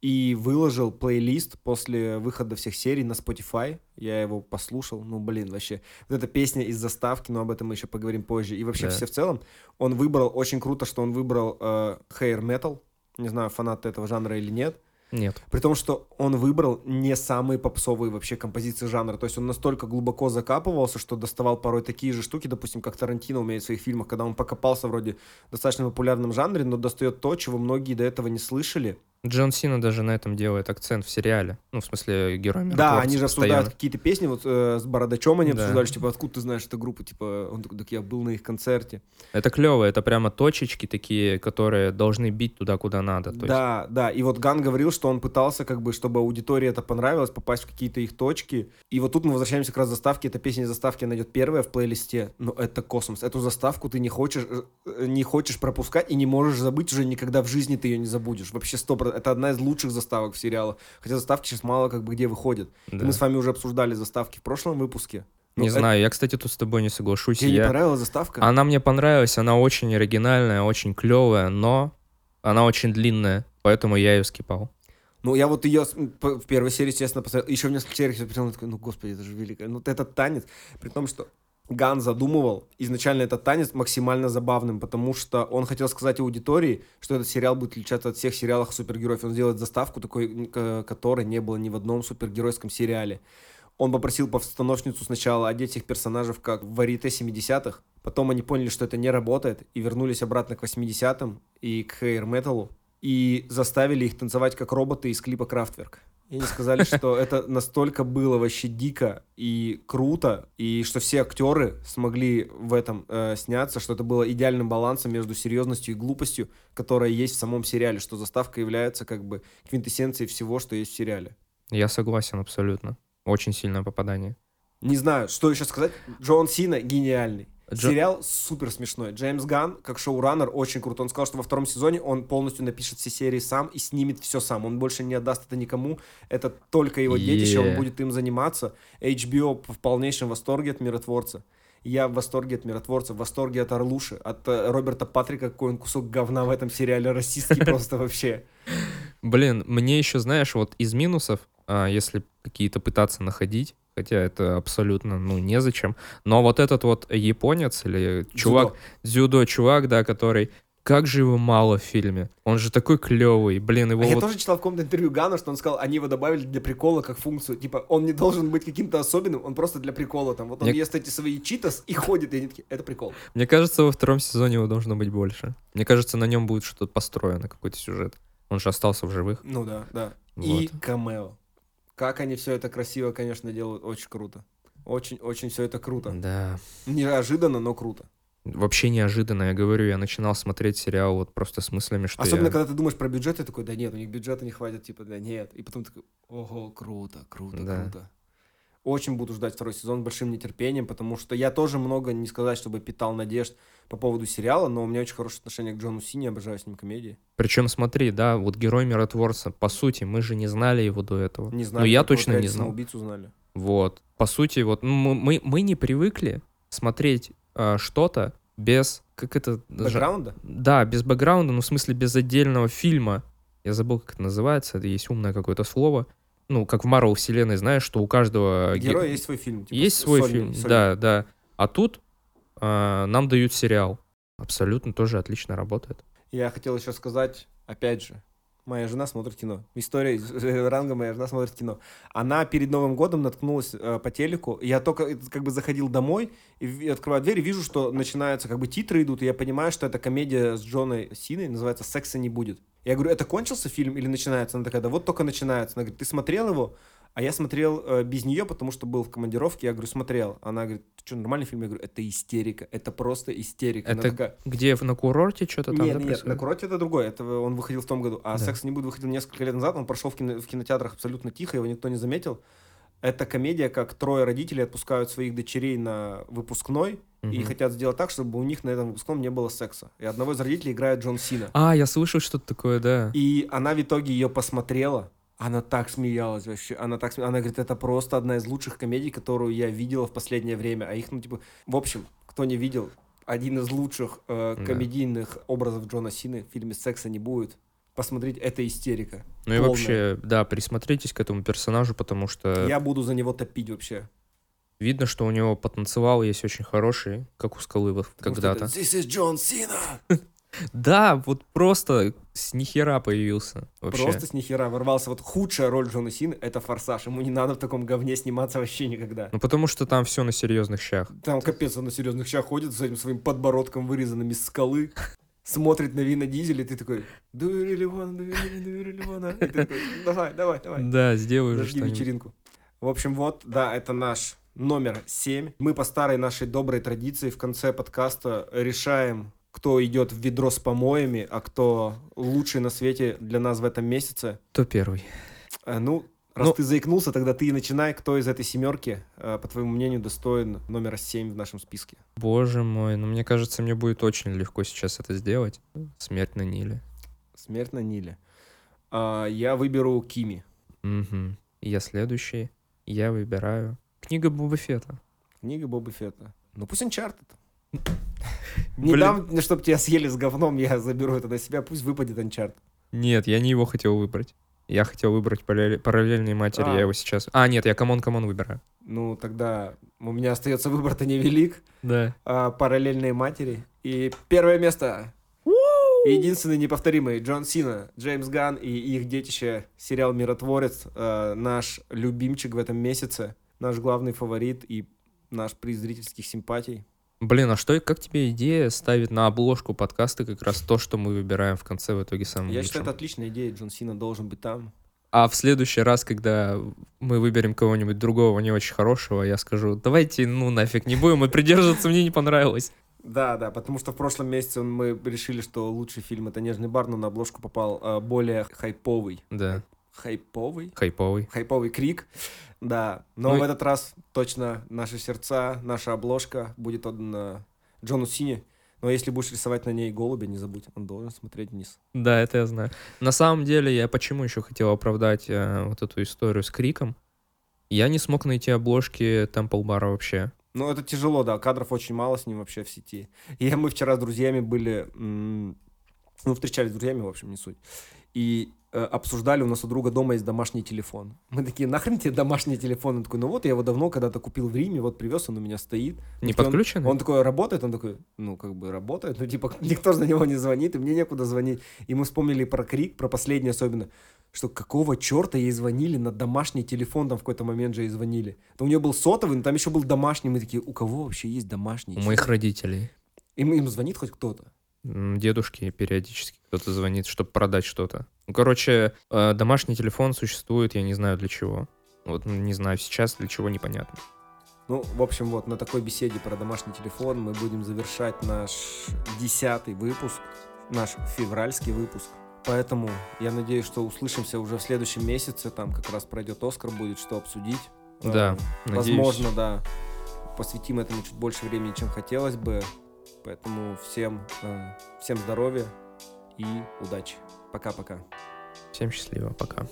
И выложил плейлист после выхода всех серий на Spotify. Я его послушал. Ну, блин, вообще. Вот эта песня из заставки, но об этом мы еще поговорим позже. И вообще Да. все в целом. Он выбрал, очень круто, что он выбрал э, hair metal. Не знаю, фанат этого жанра или нет. Нет. При том, что он выбрал не самые попсовые вообще композиции жанра. То есть он настолько глубоко закапывался, что доставал порой такие же штуки, допустим, как Тарантино умеет в своих фильмах, когда он покопался вроде в достаточно популярном жанре, но достает то, чего многие до этого не слышали. Джон Сина даже на этом делает акцент в сериале. Ну, в смысле, герой Да, они же постоянно. обсуждают какие-то песни, вот э, с Бородачом они Да. обсуждали, что, типа, откуда ты знаешь эту группу, типа, он такой, так я был на их концерте. Это клево, это прямо точечки такие, которые должны бить туда, куда надо. То есть- Да, да, и вот Ган говорил, что он пытался, как бы, чтобы аудитории это понравилось, попасть в какие-то их точки. И вот тут мы возвращаемся как раз к заставке, эта песня заставки, она идет первая в плейлисте, но это космос. Эту заставку ты не хочешь, э, не хочешь пропускать и не можешь забыть уже никогда в жизни ты ее не забудешь. Вообще сто Это одна из лучших заставок в сериалах. Хотя заставки сейчас мало как бы где выходят. И да. Мы с вами уже обсуждали заставки в прошлом выпуске. Ну, Не это- знаю, я, кстати, тут с тобой не соглашусь. Тебе не Я- понравилась заставка? Она мне понравилась, она очень оригинальная, очень клевая, но она очень длинная, поэтому я ее скипал. Ну, я вот ее в первой серии, честно, посмотрел. Еще в нескольких сериях я посмотрел, такой, ну, господи, это же великое. Ну, вот этот танец, при том, что Ган задумывал изначально этот танец максимально забавным, потому что он хотел сказать аудитории, что этот сериал будет отличаться от всех сериалов супергероев. Он сделает заставку такой, которой не было ни в одном супергеройском сериале. Он попросил постановщицу сначала одеть всех персонажей как в варите 70-х, потом они поняли, что это не работает, и вернулись обратно к 80-м и к хейр-металу, и заставили их танцевать как роботы из клипа Крафтверк. И они сказали, что это настолько было вообще дико и круто, и что все актеры смогли в этом э, сняться, что это было идеальным балансом между серьезностью и глупостью, которая есть в самом сериале, что заставка является как бы квинтэссенцией всего, что есть в сериале. Я согласен абсолютно. Очень сильное попадание. Не знаю, что еще сказать. Джон Сина гениальный. Джо- Сериал супер смешной. Джеймс Ган, как шоураннер, очень круто. Он сказал, что во втором сезоне он полностью напишет все серии сам и снимет все сам. Он больше не отдаст это никому. Это только его детище, он Е. будет им заниматься. HBO в полнейшем восторге от миротворца. Я в восторге от миротворца, в восторге от Орлуши, от э, Роберта Патрика, какой он кусок говна в этом сериале, расистский просто вообще. Блин, мне еще, знаешь, вот из минусов, а, если какие-то пытаться находить, хотя это абсолютно, ну, незачем, но вот этот вот японец или чувак, дзюдо, чувак, да, который, как же его мало в фильме, он же такой клевый, блин, его А я вот... тоже читал в каком-то интервью Гана, что он сказал, они его добавили для прикола как функцию. Типа, он не должен быть каким-то особенным, он просто для прикола. Там, вот он Мне- ест эти свои читас и ходит, и они такие, это прикол. Мне кажется, во втором сезоне его должно быть больше. Мне кажется, на нем будет что-то построено, какой-то сюжет. Он же остался в живых. Ну да, да. И Вот. камео. Как они все это красиво, конечно, делают, очень круто. Очень-очень все это круто. Да. Неожиданно, но круто. Вообще неожиданно, я говорю, я начинал смотреть сериал вот просто с мыслями, что Особенно, я... когда ты думаешь про бюджет, ты такой, да нет, у них бюджета не хватит, типа, да нет. И потом такой, ого, круто, круто, Да. круто. Очень буду ждать второй сезон с большим нетерпением, потому что я тоже много, не сказать, чтобы питал надежд по поводу сериала, но у меня очень хорошее отношение к Джону Сине, обожаю с ним комедии. Причем смотри, да, вот герой миротворца, по сути, мы же не знали его до этого. Не Ну, я как его точно не «Отряд знал. самоубийц» узнали. Вот. По сути, вот ну, мы, мы, не привыкли смотреть а, что-то без... Как это... Бэкграунда? Да, без бэкграунда, ну, в смысле, без отдельного фильма. Я забыл, как это называется, это есть умное какое-то слово. Ну, как в Марвел вселенной, знаешь, что у каждого... ге- Героя есть свой фильм. типа, Есть свой сольный- фильм, сольный. да, да. А тут а, нам дают сериал. Абсолютно тоже отлично работает. Я хотел еще сказать, опять же, моя жена смотрит кино. История э, ранга моя жена смотрит кино. Она перед Новым годом наткнулась э, по телеку. Я только э, как бы заходил домой и ви- открываю дверь и вижу, что начинаются как бы титры идут, и я понимаю, что это комедия с Джоной Синой, называется «Секса не будет». Я говорю, это кончился фильм или начинается? Она такая, да вот только начинается. Она говорит, ты смотрел его? А я смотрел э, без нее, потому что был в командировке. Я говорю, смотрел. Она говорит, ты что, нормальный фильм? Я говорю, это истерика. Это просто истерика. Она Это такая, где на курорте что-то там нет, да, нет, происходит? на курорте это другое. Это он выходил в том году. А Да. «Секс не будет» выходил несколько лет назад. Он прошел в, кино- в кинотеатрах абсолютно тихо, его никто не заметил. Это комедия, как трое родителей отпускают своих дочерей на выпускной и Мгм. хотят сделать так, чтобы у них на этом выпускном не было секса. И одного из родителей играет Джон Сина. А, я слышал что-то такое, да. И она в итоге ее посмотрела. Она так смеялась вообще. Она так сме- Она говорит, это просто одна из лучших комедий, которую я видела в последнее время. А их, ну, типа... В общем, кто не видел, один из лучших э, Да. комедийных образов Джона Сины в фильме «Секса не будет». Посмотреть, это истерика. Ну и полная. вообще, да, присмотритесь к этому персонажу, потому что Я буду за него топить вообще. видно, что у него потенциал есть очень хороший, как у Скалы когда-то. This is John Cena! Да, вот просто с нихера появился вообще. Просто с нихера ворвался. Вот худшая роль Джона Сины — это «Форсаж». Ему не надо в таком говне сниматься вообще никогда. Ну потому что там все на серьезных щах. Там капец, он на серьезных щах ходит с этим своим подбородком, вырезанным из скалы, смотрит на Вина Дизеля, и ты такой, do you really wanna, do you really, do you really wanna?» И ты такой, давай, давай, давай, Да, сделаю зажги что-нибудь. вечеринку. В общем, вот, да, это наш номер 7. Мы по старой нашей доброй традиции в конце подкаста решаем, кто идет в ведро с помоями, а кто лучший на свете для нас в этом месяце. Кто первый? Э, Ну, раз Ну- ты заикнулся, тогда ты и начинай, кто из этой семерки, э, по твоему мнению, достоин номера 7 в нашем списке. Боже мой, ну мне кажется, мне будет очень легко сейчас это сделать. Смерть на Ниле. Смерть на Ниле. А, я выберу Кими. Угу. Я следующий. Я выбираю книга Боба Фетта. Книга Боба Фетта. Ну пусть Uncharted. Не дам, чтобы тебя съели с говном, я заберу это на себя, пусть выпадет Uncharted. Нет, я не его хотел выбрать. Я хотел выбрать параллель- параллельные матери, А. я его сейчас... А, нет, я c'mon c'mon выбираю. Ну, тогда у меня остается выбор-то невелик. Да. А, параллельные матери. И первое место. Единственный неповторимый Джон Сина, Джеймс Ган и их детище сериал «Миротворец». э, наш любимчик в этом месяце, наш главный фаворит и наш приз зрительских симпатий. Блин, а что, как тебе идея ставить на обложку подкаста как раз то, что мы выбираем в конце в итоге самым Я лучшим? считаю, это отличная идея. Джон Сина должен быть там. А в следующий раз, когда мы выберем кого-нибудь другого не очень хорошего, я скажу, давайте, ну нафиг, не будем и придерживаться, мне не понравилось. Да, да, потому что в прошлом месяце мы решили, что лучший фильм это «Нежный бар», но на обложку попал э, более хайповый. Да, Хайповый? хайповый. хайповый крик, да. Но Ну в этот раз точно наши сердца, наша обложка будет отдана Джону Сине. Но если будешь рисовать на ней голубя, не забудь, он должен смотреть вниз. Да, это я знаю. На самом деле, я почему еще хотел оправдать э, вот эту историю с криком? Я не смог найти обложки Temple Bar вообще. Ну, это тяжело, да, кадров очень мало с ним вообще в сети. И мы вчера с друзьями были, ну, встречались с друзьями, в общем, не суть. И обсуждали, у нас у друга дома есть домашний телефон. Мы такие, нахрен тебе домашний телефон? Он такой, ну вот, я его давно когда-то купил в Риме, вот привез, он у меня стоит. Не что он-? Он такой работает, он такой, ну, как бы работает, ну, типа, никто на него не звонит, и мне некуда звонить. И мы вспомнили про крик, про последний особенно, что какого черта ей звонили на домашний телефон, там в какой-то момент же ей звонили. То у нее был сотовый, но там еще был домашний, мы такие, у кого вообще есть домашний? У моих родителей. Им, им звонит хоть кто-то? Дедушке периодически кто-то звонит, чтобы продать что-то. Ну, короче, э, домашний телефон существует, я не знаю для чего. Вот не знаю сейчас для чего непонятно. Ну, в общем, вот на такой беседе про домашний телефон мы будем завершать наш десятый выпуск, наш февральский выпуск. Поэтому я надеюсь, что услышимся уже в следующем месяце. Там как раз пройдет Оскар, будет что обсудить. Да, Э, надеюсь. Возможно, да. Посвятим этому чуть больше времени, чем хотелось бы. Поэтому всем, э, всем здоровья и удачи. Пока-пока. Всем счастливо, пока.